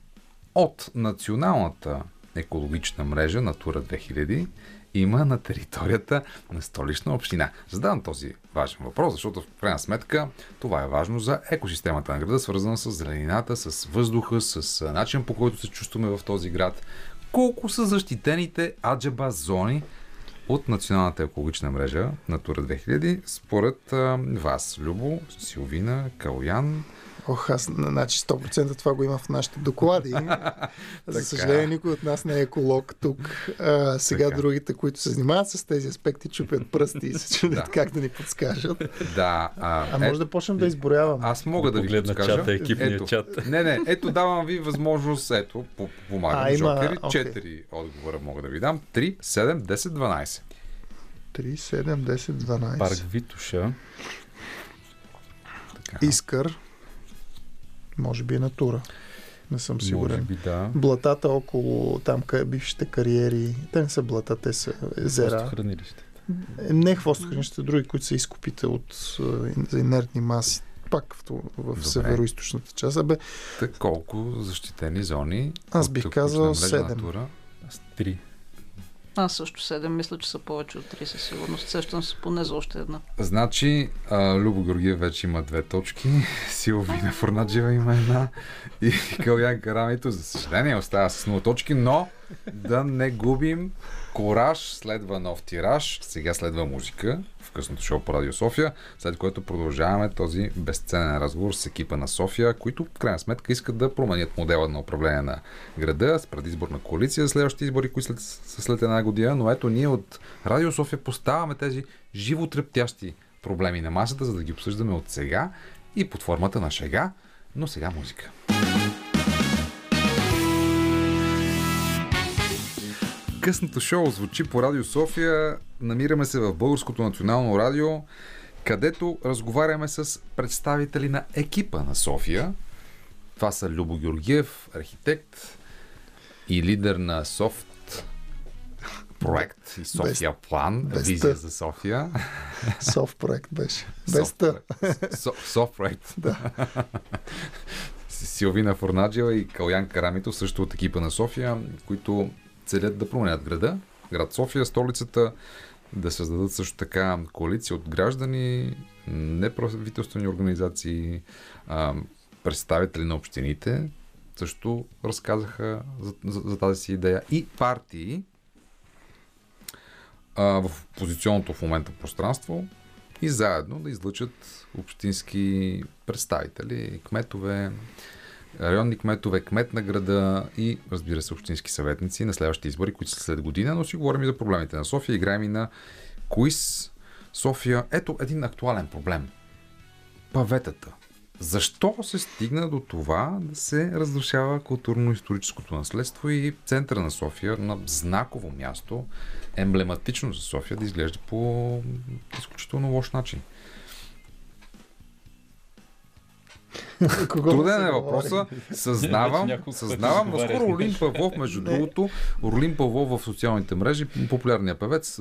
от националната екологична мрежа Натура 2000 има на територията на столична община? Задавам този важен въпрос, защото в крайна сметка това е важно за екосистемата на града, свързана с зеленината, с въздуха, с начин по който се чувстваме в този град. Колко са защитените аджаба зони от Националната екологична мрежа Натура 2000 според а, вас, Любо, Силвина, Калоян? Ох, аз, значи 100% това го има в нашите доклади. За съжаление, никой от нас не е еколог тук. А, сега Така. другите, които се занимават с тези аспекти, чупят пръсти и се чудят Да. как да ни подскажат. Да. А, А може да почнем да изброяваме. Аз мога да, ви Погледна подскажа. чата, екипния ето, чат. Не, не, ето давам ви възможност, ето, по- помагам. А, има- Жокери, окей. 4 отговора мога да ви дам. 3, 7, 10, 12. 3, 7, 10, 12. Парк Витуша. Така. Искър. Може би е натура. Не съм Може сигурен. би да. Блатата около там къде бившите кариери. Те не са блата, те са езера. Хранилище. Е, Не хвостохранища, други, които са изкупите от а, за инертни маси. Пак в, в северо-источната част. Абе, Так, колко защитени зони? Аз бих казал мрежа седем. Натура? Аз три. Аз също 7, мисля, че са повече от 3 със сигурност. Сещам се поне за още една. Значи, а, Любо Георгиев вече има две точки, Силвина Фурнаджева има една и Калян Карамито, за съжаление, остава с 0 точки, но да не губим кораж, следва нов тираж, сега следва музика в късното шоу по Радио София, след което продължаваме този безценен разговор с екипа на София, които в крайна сметка искат да променят модела на управление на града с предизборна коалиция следващите избори, които след, са след една година, но ето ние от Радио София поставяме тези животрептящи проблеми на масата, за да ги обсъждаме от сега и под формата на шега, но сега музика. Късното шоу звучи по Радио София. Намираме се в Българското национално радио, където разговаряме с представители на екипа на София. Това са Любо Георгиев, архитект и лидер на Софт проект и София Без- план, без визия за София. Софт проект беше. Без Софт проект. Со- Софт проект. Да. Силвина Фурнаджева и Калян Карамито също от екипа на София, които целят да променят града, град София, столицата, да създадат също така коалиция от граждани, неправителствени организации, представители на общините, също разказаха за, за, за тази си идея. И партии а, в позиционното в момента пространство и заедно да излъчат общински представители, кметове, районни кметове, кмет на града и разбира се общински съветници на следващите избори, които са след година, но си говорим и за проблемите на София. Играем и на Куиз София. Ето един актуален проблем. Паветата. Защо се стигна до това да се разрушава културно-историческото наследство и центъра на София на знаково място, емблематично за София, да изглежда по изключително лош начин? Кого Труден е въпроса. Съзнавам, съзнавам. разговаряхме. Наскоро Орлин Павлов, между другото, Орлин Павлов в социалните мрежи, популярният певец,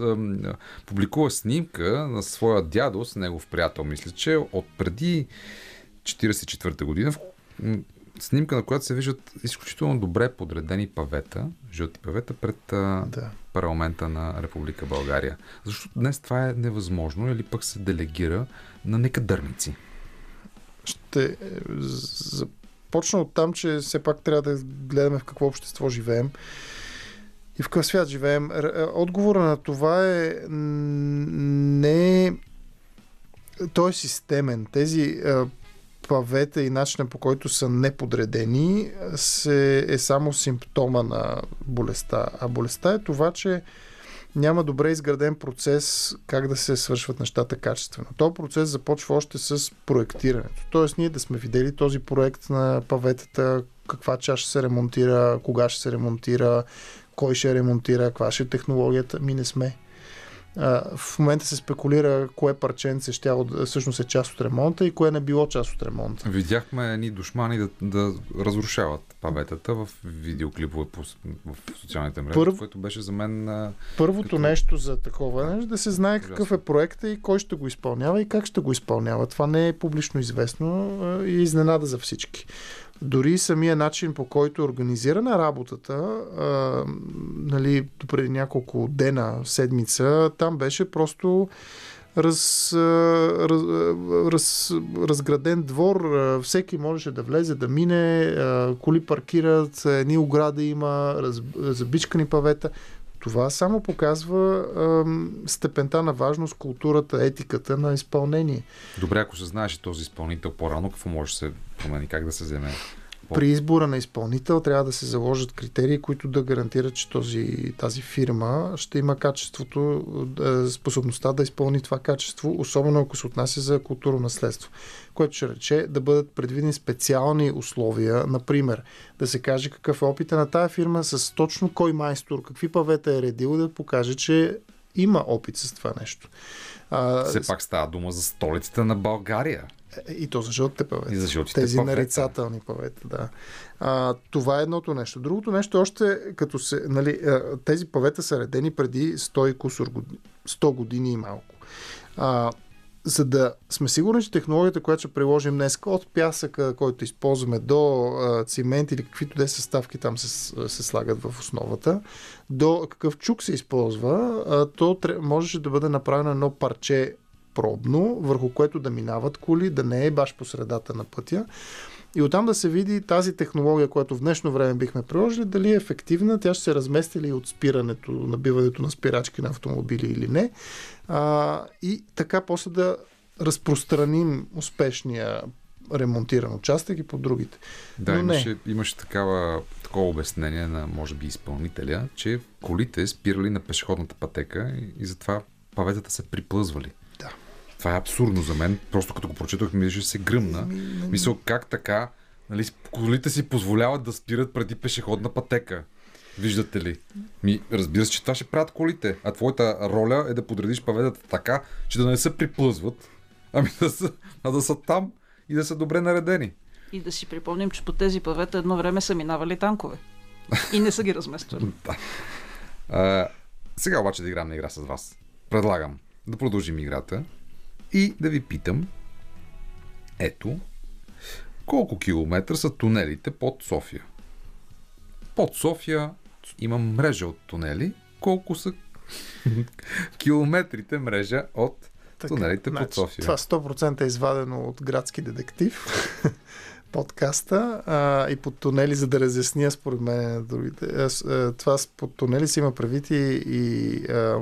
публикува снимка на своя дядо с негов приятел, мисля, че от преди 44-та година, снимка, на която се виждат изключително добре подредени павета, жълти павета пред Да. парламента на Република България. Защото днес това е невъзможно или пък се делегира на некадърници. Ще е, започна от там, че все пак трябва да гледаме в какво общество живеем и в какъв свят живеем. Е, Отговора на това е не той е системен. Тези е, павета и начина по който са неподредени се, е само симптома на болестта. А болестта е това, че няма добре изграден процес как да се свършват нещата качествено. Този процес започва още с проектирането. Тоест ние да сме видели този проект на паветата, каква ще се ремонтира, кога ще се ремонтира, кой ще ремонтира, каква ще е технологията. Ми не сме. А, в момента се спекулира кое парченце ще всъщност е част от ремонта и кое не било част от ремонта. Видяхме едни душмани да, да разрушават паветата в видеоклипове по, в социалните мрежи, Първ- което беше за мен Първото Като- нещо за такова нещо да се знае Ужасно. какъв е проекта и кой ще го изпълнява и как ще го изпълнява. Това не е публично известно и е изненада за всички. Дори самия начин по който е организирана работата, а, нали, преди няколко дена, седмица, там беше просто раз, раз, раз, разграден двор, всеки можеше да влезе, да мине, коли паркират, едни огради има, раз, забичкани павета. Това само показва ам, степента на важност, културата, етиката на изпълнение. добре, ако се знаеше този изпълнител по-рано, какво може да се промени, как да се вземе. При избора на изпълнител трябва да се заложат критерии, които да гарантират, че този, тази фирма ще има качеството, е, способността да изпълни това качество, особено ако се отнася за културно наследство. Което ще рече да бъдат предвидени специални условия, например, да се каже какъв е опита на тая фирма с точно кой майстор, какви павета е редил, да покаже, че има опит с това нещо. А, Все пак става дума за столицата на България. И то за жълтите павета. И за жълтите Тези павета. нарицателни павета, да. А, това е едното нещо. Другото нещо още, като се, нали, тези павета са редени преди 100 и кусор години, 100 години и малко. А, за да сме сигурни, че технологията, която ще приложим днес, от пясъка, който използваме, до а, цимент или каквито де съставки там се, се слагат в основата, до какъв чук се използва, а, то можеше да бъде направено едно парче пробно, върху което да минават коли, да не е баш по средата на пътя. И оттам да се види тази технология, която в днешно време бихме приложили, дали е ефективна, тя ще се размести ли от спирането, набиването на спирачки на автомобили или не. А, и така после да разпространим успешния ремонтиран участък и по другите. Да, Но имаше, не. имаше такава, такова обяснение на, може би, изпълнителя, че колите спирали на пешеходната пътека и, и затова паветата се приплъзвали. Това е абсурдно за мен. Просто като го прочетох, ми се гръмна. Мисъл, как така нали, колите си позволяват да спират преди пешеходна пътека? Виждате ли? Ми, разбира се, че това ще правят колите. А твоята роля е да подредиш паветата така, че да не се приплъзват, ами да са, а да са там и да са добре наредени. И да си припомним, че по тези павета едно време са минавали танкове. И не са ги размествали. да. А, сега обаче да играм на игра с вас. Предлагам да продължим играта и да ви питам ето колко километра са тунелите под София. Под София има мрежа от тунели. Колко са километрите мрежа от тунелите под значи, София? Това 100% е извадено от градски детектив. подкаста а, и под тунели, за да разясня според мен на другите. А, с- а, това с под тунели си има правит и, и а,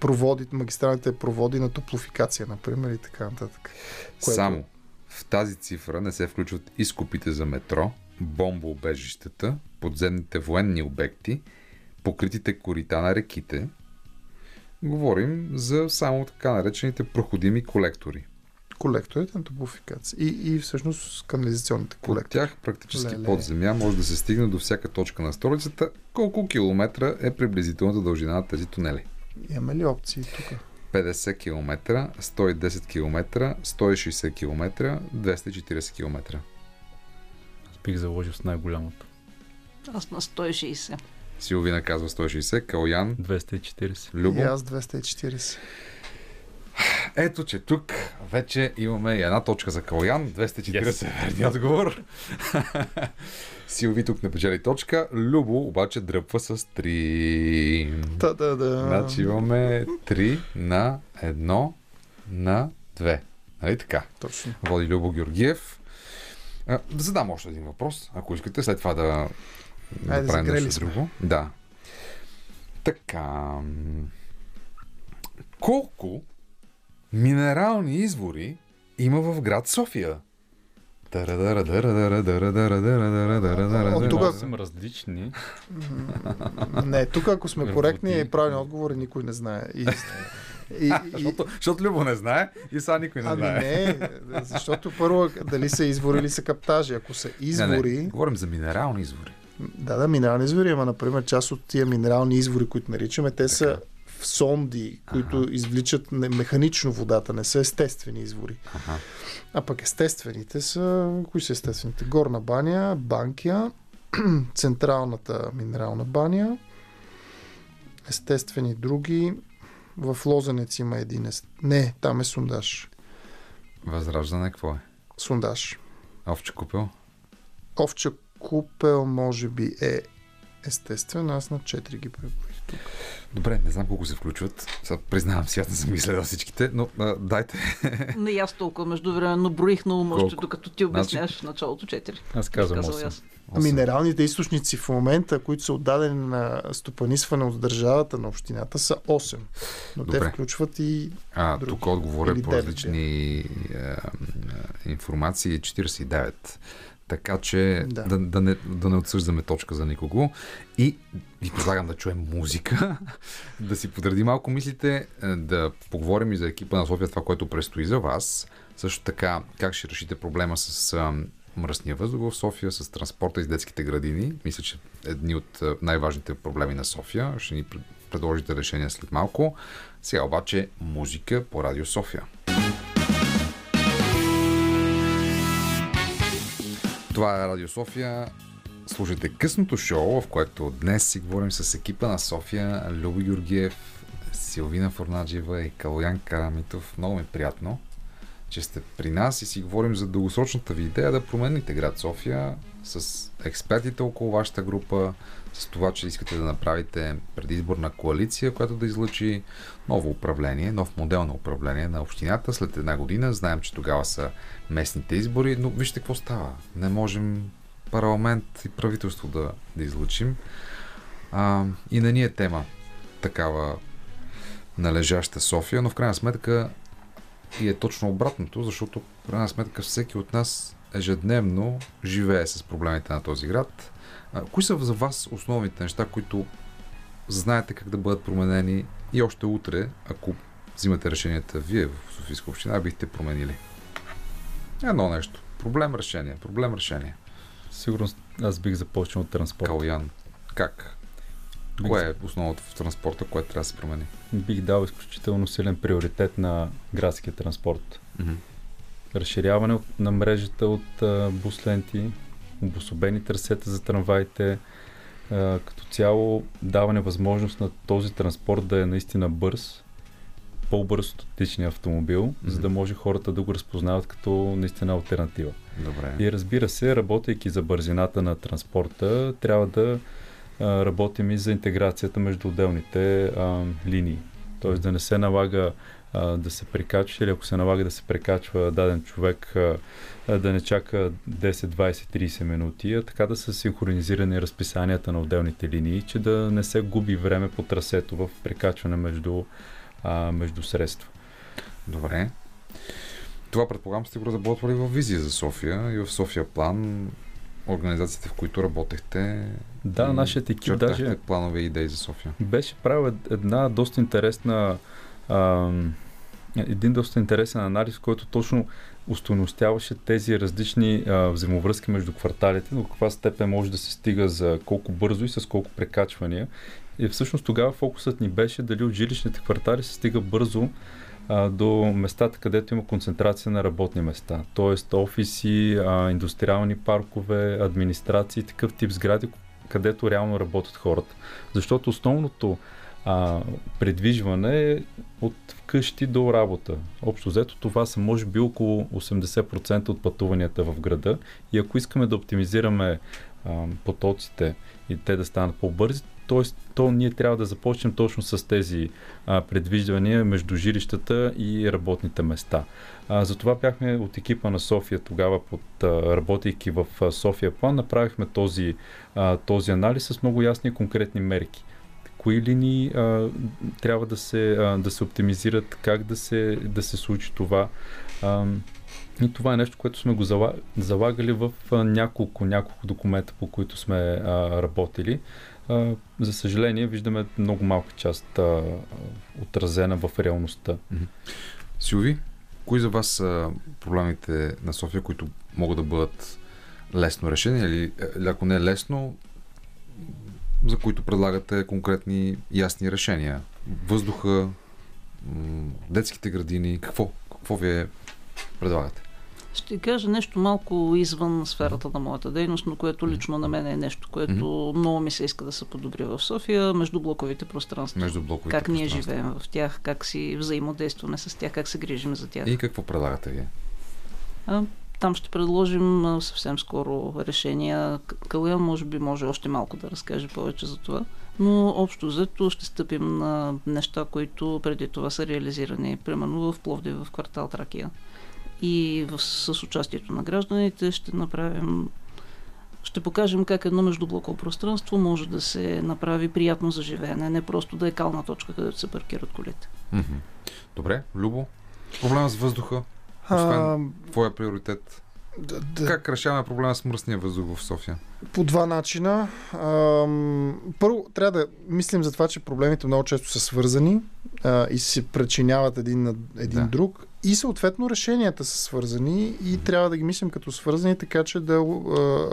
проводи, магистралните проводи на топлофикация, например, и така нататък. Което- Само в тази цифра не се включват изкупите за метро, бомбоубежищата, подземните военни обекти, покритите корита на реките. Говорим за само така наречените проходими колектори. Колекторите на топлофикация. И, и всъщност канализационните От колектори. тях практически Леле. под земя може да се стигне до всяка точка на столицата. Колко километра е приблизителната дължина на тези тунели? Имаме ли опции тук? 50 км, 110 км, 160 км, 240 км. Аз бих заложил с най-голямото. Аз на 160. Силвина казва 160, Калян, 240. Любо. И аз 240. Ето, че тук вече имаме и една точка за Калян. 240 yes. верният отговор. Силви тук не печели точка. Любо обаче дръпва с 3. Да, да, да. Значи имаме 3 на 1 на 2. Нали така? Точно. Води Любо Георгиев. А, да задам още един въпрос, ако искате, след това да Айде, направим загрели нещо друго. Да. Така. Колко минерални извори има в град София? От тук- съм различни. Не, тук ако сме коректни, правилни отговори никой не знае. И, и, и, Защото, защото Любо не знае и сега никой не ами знае. не, защото първо дали са извори или са каптажи. Ако са извори, Не, не, говорим за минерални извори. да, да, минерални извори, ама например част от тия минерални извори, които наричаме, те са в сонди, които извличат не- механично водата, не са естествени извори. Аха. А пък естествените са, кои са естествените? Горна баня, Банкия, Централната минерална баня, естествени други. В Лозенец има един. ест- Не, там е сундаш. Възраждане какво е? Сундаш. Овче купел? Овча купел може би е естествен, аз на 4 ги преброих тук. Добре, не знам колко се включват. Сега признавам си, аз не съм изследвал всичките, но а, дайте. Не аз толкова междувременно броих на ума, още докато ти обясняваш в началото 4. Аз казвам Казал 8. аз. А Минералните източници в момента, които са отдадени на стопанисване от държавата на общината, са 8. Но Добре. те включват и А, други. тук отговоря Или по различни е, е, информации 49. Така че Да. да, да, не, да не отсъждаме точка за никого. И ви предлагам да чуем музика, да си подреди малко мислите, е, да поговорим и за екипа на София, това, което предстои за вас. Също така, как ще решите проблема с а, мръсния въздух в София, с транспорта и с детските градини. Мисля, че едни от а, най-важните проблеми на София. Ще ни пред- предложите решение след малко. Сега обаче музика по Радио София. Това е Радио София. Слушайте късното шоу, в което днес си говорим с екипа на София, Любо Георгиев, Силвина Форнаджиева и Калоян Карамитов. Много ми е приятно. че сте при нас и си говорим за дългосрочната ви идея да промените град София с експертите около вашата група, с това, че искате да направите предизборна коалиция, която да излъчи ново управление, нов модел на управление на общината след една година. Знаем, че тогава са местните избори, но вижте какво става. Не можем парламент и правителство да, да излъчим. А, и на ни е тема такава належаща София, но в крайна сметка и е точно обратното, защото в крайна сметка всеки от нас ежедневно живее с проблемите на този град. А, кои са за вас основните неща, които знаете как да бъдат променени и още утре, ако взимате решенията вие в Софийска община, бихте променили? Едно нещо. Проблем, решение. Проблем, решение. Сигурно аз бих започнал от транспорт. Калян, как? Кое е основното в транспорта, което трябва да се промени? Бих дал изключително силен приоритет на градския транспорт. Мгм. Разширяване на мрежата от а, бус ленти, обособени трасета за трамваите, като цяло даване възможност на този транспорт да е наистина бърз, по-бърз от отличния автомобил, за да може хората да го разпознават като наистина альтернатива. Добре. И разбира се, работейки за бързината на транспорта, трябва да а, работим и за интеграцията между отделните а, линии. Тоест да не се налага а, да се прекачва или ако се налага да се прекачва даден човек а, да не чака 10, 20, 30 минути, а така да са синхронизирани разписанията на отделните линии, че да не се губи време по трасето в прекачване между, а, между средства. Добре. Това предполагам сте го разработвали в визия за София и в София план организациите, в които работехте. Да, нашият екип даже- планове и идеи за София. беше правил ед- една доста интересна един доста интересен анализ, който точно устойностяваше тези различни а, взаимовръзки между кварталите, до каква степен може да се стига за колко бързо и с колко прекачвания. И всъщност тогава фокусът ни беше дали от жилищните квартали се стига бързо а, до местата, където има концентрация на работни места. Тоест офиси, а, индустриални паркове, администрации, такъв тип сгради, където реално работят хората. Защото основното а, предвижване от вкъщи до работа. Общо взето това са може би около 80% от пътуванията в града и ако искаме да оптимизираме а, потоците и те да станат по-бързи, т.е. то ние трябва да започнем точно с тези а, предвиждания между жилищата и работните места. А, затова бяхме от екипа на София тогава, под, а, работейки в София план, направихме този, а, този анализ с много ясни и конкретни мерки кои линии а, трябва да се, а, да се оптимизират, как да се, да се случи това. А, и това е нещо, което сме го зала- залагали в няколко, няколко документа, по които сме а, работили. А, за съжаление, виждаме много малка част а, отразена в реалността. Силви, кои за вас са проблемите на София, които могат да бъдат лесно решени или, или ако не е лесно, за които предлагате конкретни ясни решения? Въздуха, детските градини, какво? Какво вие предлагате? Ще кажа нещо малко извън сферата на моята дейност, но което лично на мен е нещо, което много ми се иска да се подобри в София, междублоковите пространства. Между блоковите как ние живеем в тях, как си взаимодействаме с тях, как се грижим за тях. И какво предлагате вие? Там ще предложим съвсем скоро решения. К- Калуян може би може още малко да разкаже повече за това. Но общо взето ще стъпим на неща, които преди това са реализирани. Примерно в Пловдив, в квартал Тракия. И с участието на гражданите ще направим ще покажем как едно междублоково пространство може да се направи приятно за живеене, не просто да е кална точка, където се паркират колите. Добре, Любо, проблема с въздуха, освен твоя приоритет. Да, да. Как решаваме проблема с мръсния въздух в София? По два начина. Ам, първо, трябва да мислим за това, че проблемите много често са свързани а, и се причиняват един на един Да. друг. И съответно решенията са свързани и трябва да ги мислим като свързани, така че да а,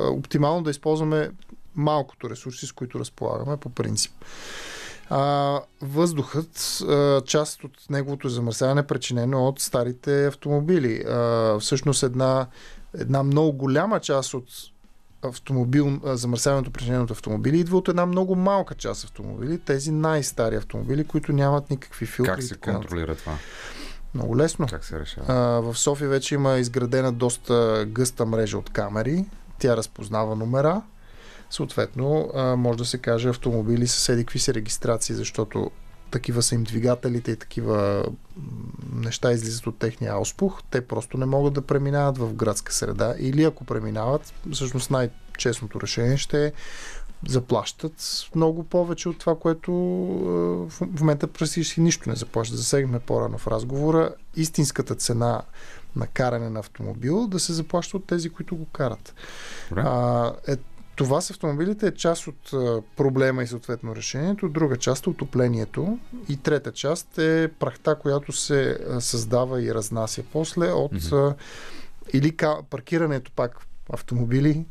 оптимално да използваме малкото ресурси, с които разполагаме по принцип. А, въздухът, а, част от неговото замърсяване е причинено от старите автомобили. А, всъщност една, една много голяма част от автомобил, замърсяването причинено от автомобили идва от една много малка част автомобили, тези най-стари автомобили, които нямат никакви филтри. Как се контролира това? Много лесно. Как се решава? А, в София вече има изградена доста гъста мрежа от камери. Тя разпознава номера. Съответно, а, може да се каже автомобили с еди какви си регистрации, защото такива са им двигателите и такива неща излизат от техния ауспух. Те просто не могат да преминават в градска среда. Или ако преминават, всъщност най-честното решение ще е заплащат много повече от това, което в в момента практически нищо не заплащат. Засегнахме по-рано в разговора. Истинската цена на каране на автомобил да се заплаща от тези, които го карат. Добре. А, е, това с автомобилите е част от проблема и съответно решението, друга част е отоплението и трета част е прахта, която се създава и разнася после от а, или ка, паркирането пак автомобили,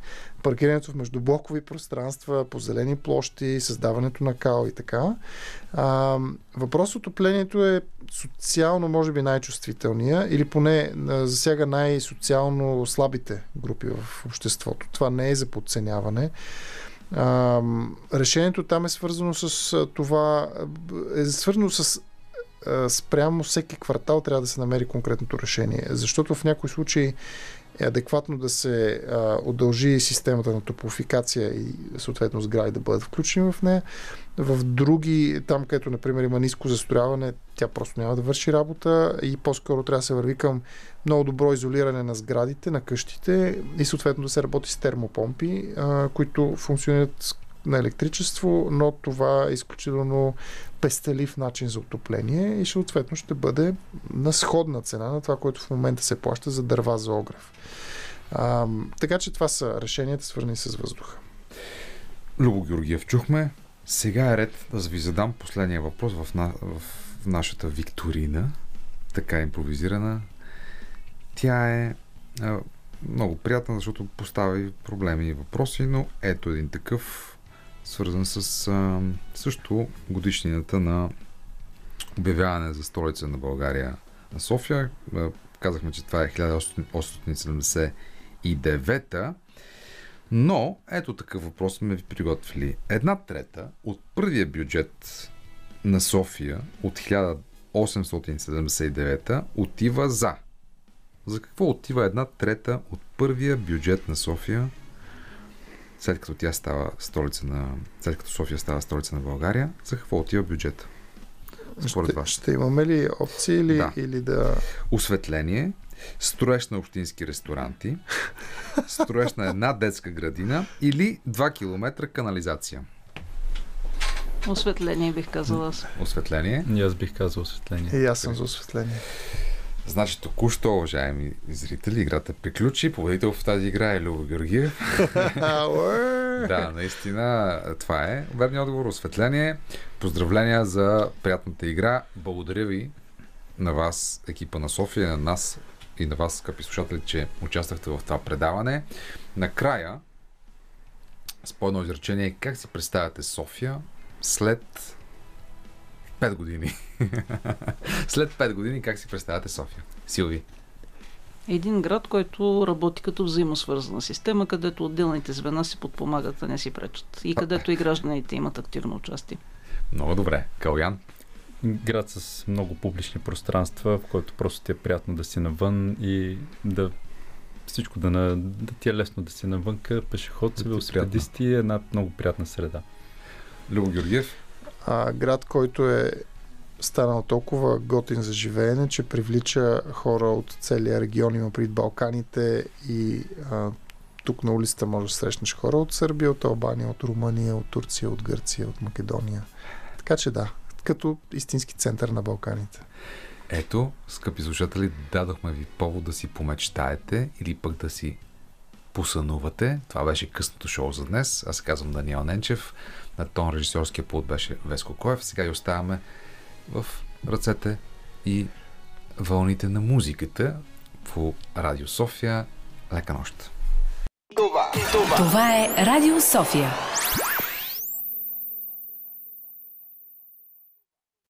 паркирането в междублокови пространства, по зелени площи, създаването на као и така. А, въпрос отоплението е социално, може би, най-чувствителния или поне засяга най-социално слабите групи в обществото. Това не е за подценяване. А, решението там е свързано с това, е свързано с спрямо всеки квартал трябва да се намери конкретното решение. Защото в някои случаи е адекватно да се а, удължи системата на топлофикация и съответно сгради да бъдат включени в нея. В други, там където например има ниско застрояване, тя просто няма да върши работа и по-скоро трябва да се върви към много добро изолиране на сградите, на къщите и съответно да се работи с термопомпи, а, които функционират на електричество, но това е изключително пестелив начин за отопление и съответно ще бъде на сходна цена на това, което в момента се плаща за дърва за огрев. А, така че това са решенията, свързани с въздуха. Любо Георгиев чухме. Сега е ред да ви задам последния въпрос в, на, в нашата викторина, така импровизирана. Тя е а, много приятна, защото поставя и проблеми и въпроси, но ето един такъв, свързан с а, също годишнината на обявяване за столица на България на София. А, казахме, че това е 1879 но, ето такъв въпрос сме ви приготвили. Една трета от първия бюджет на София от 1879 отива за. За какво отива една трета от първия бюджет на София, след като тя става столица на... след като София става столица на България, за какво отива бюджета? Според Ще, вас. ще имаме ли опции или Да. или да... Осветление, строеж на общински ресторанти, строеж на една детска градина или 2 км канализация. Осветление бих казала аз. Осветление. И аз бих казал осветление. И аз съм за осветление. Значи току-що, уважаеми зрители, играта приключи. Победител в тази игра е Любо Георгиев. да, наистина това е. Верният отговор осветление. Поздравления за приятната игра. Благодаря ви на вас, екипа на София, на нас и на вас, скъпи слушатели, че участвахте в това предаване. Накрая, с по едно изречение, как си представяте София след 5 години? след 5 години, как си представяте София? Силви. Един град, който работи като взаимосвързана система, където отделните звена си подпомагат, а не си пречат. И където и гражданите имат активно участие. Много добре. Калян. Град с много публични пространства, в който просто ти е приятно да си навън и да всичко да, на, да ти е лесно да си навънка, пешеход, Да ти е велосипедисти е една много приятна среда. Любо Георгиев. А, град, който е станал толкова готин за живеене, че привлича хора от целия регион, има пред Балканите и а, тук на улицата може да срещнеш хора от Сърбия, от Албания, от Румъния, от Турция, от Гърция, от Македония. Така че да, като истински център на Балканите. Ето, скъпи слушатели, дадохме ви повод да си помечтаете или пък да си посънувате. Това беше късното шоу за днес. Аз казвам Даниел Ненчев. На тон режисьорския пулт беше Веско Коев. Сега и оставаме в ръцете и вълните на музиката по Радио София. Лека нощ! Това е Радио София.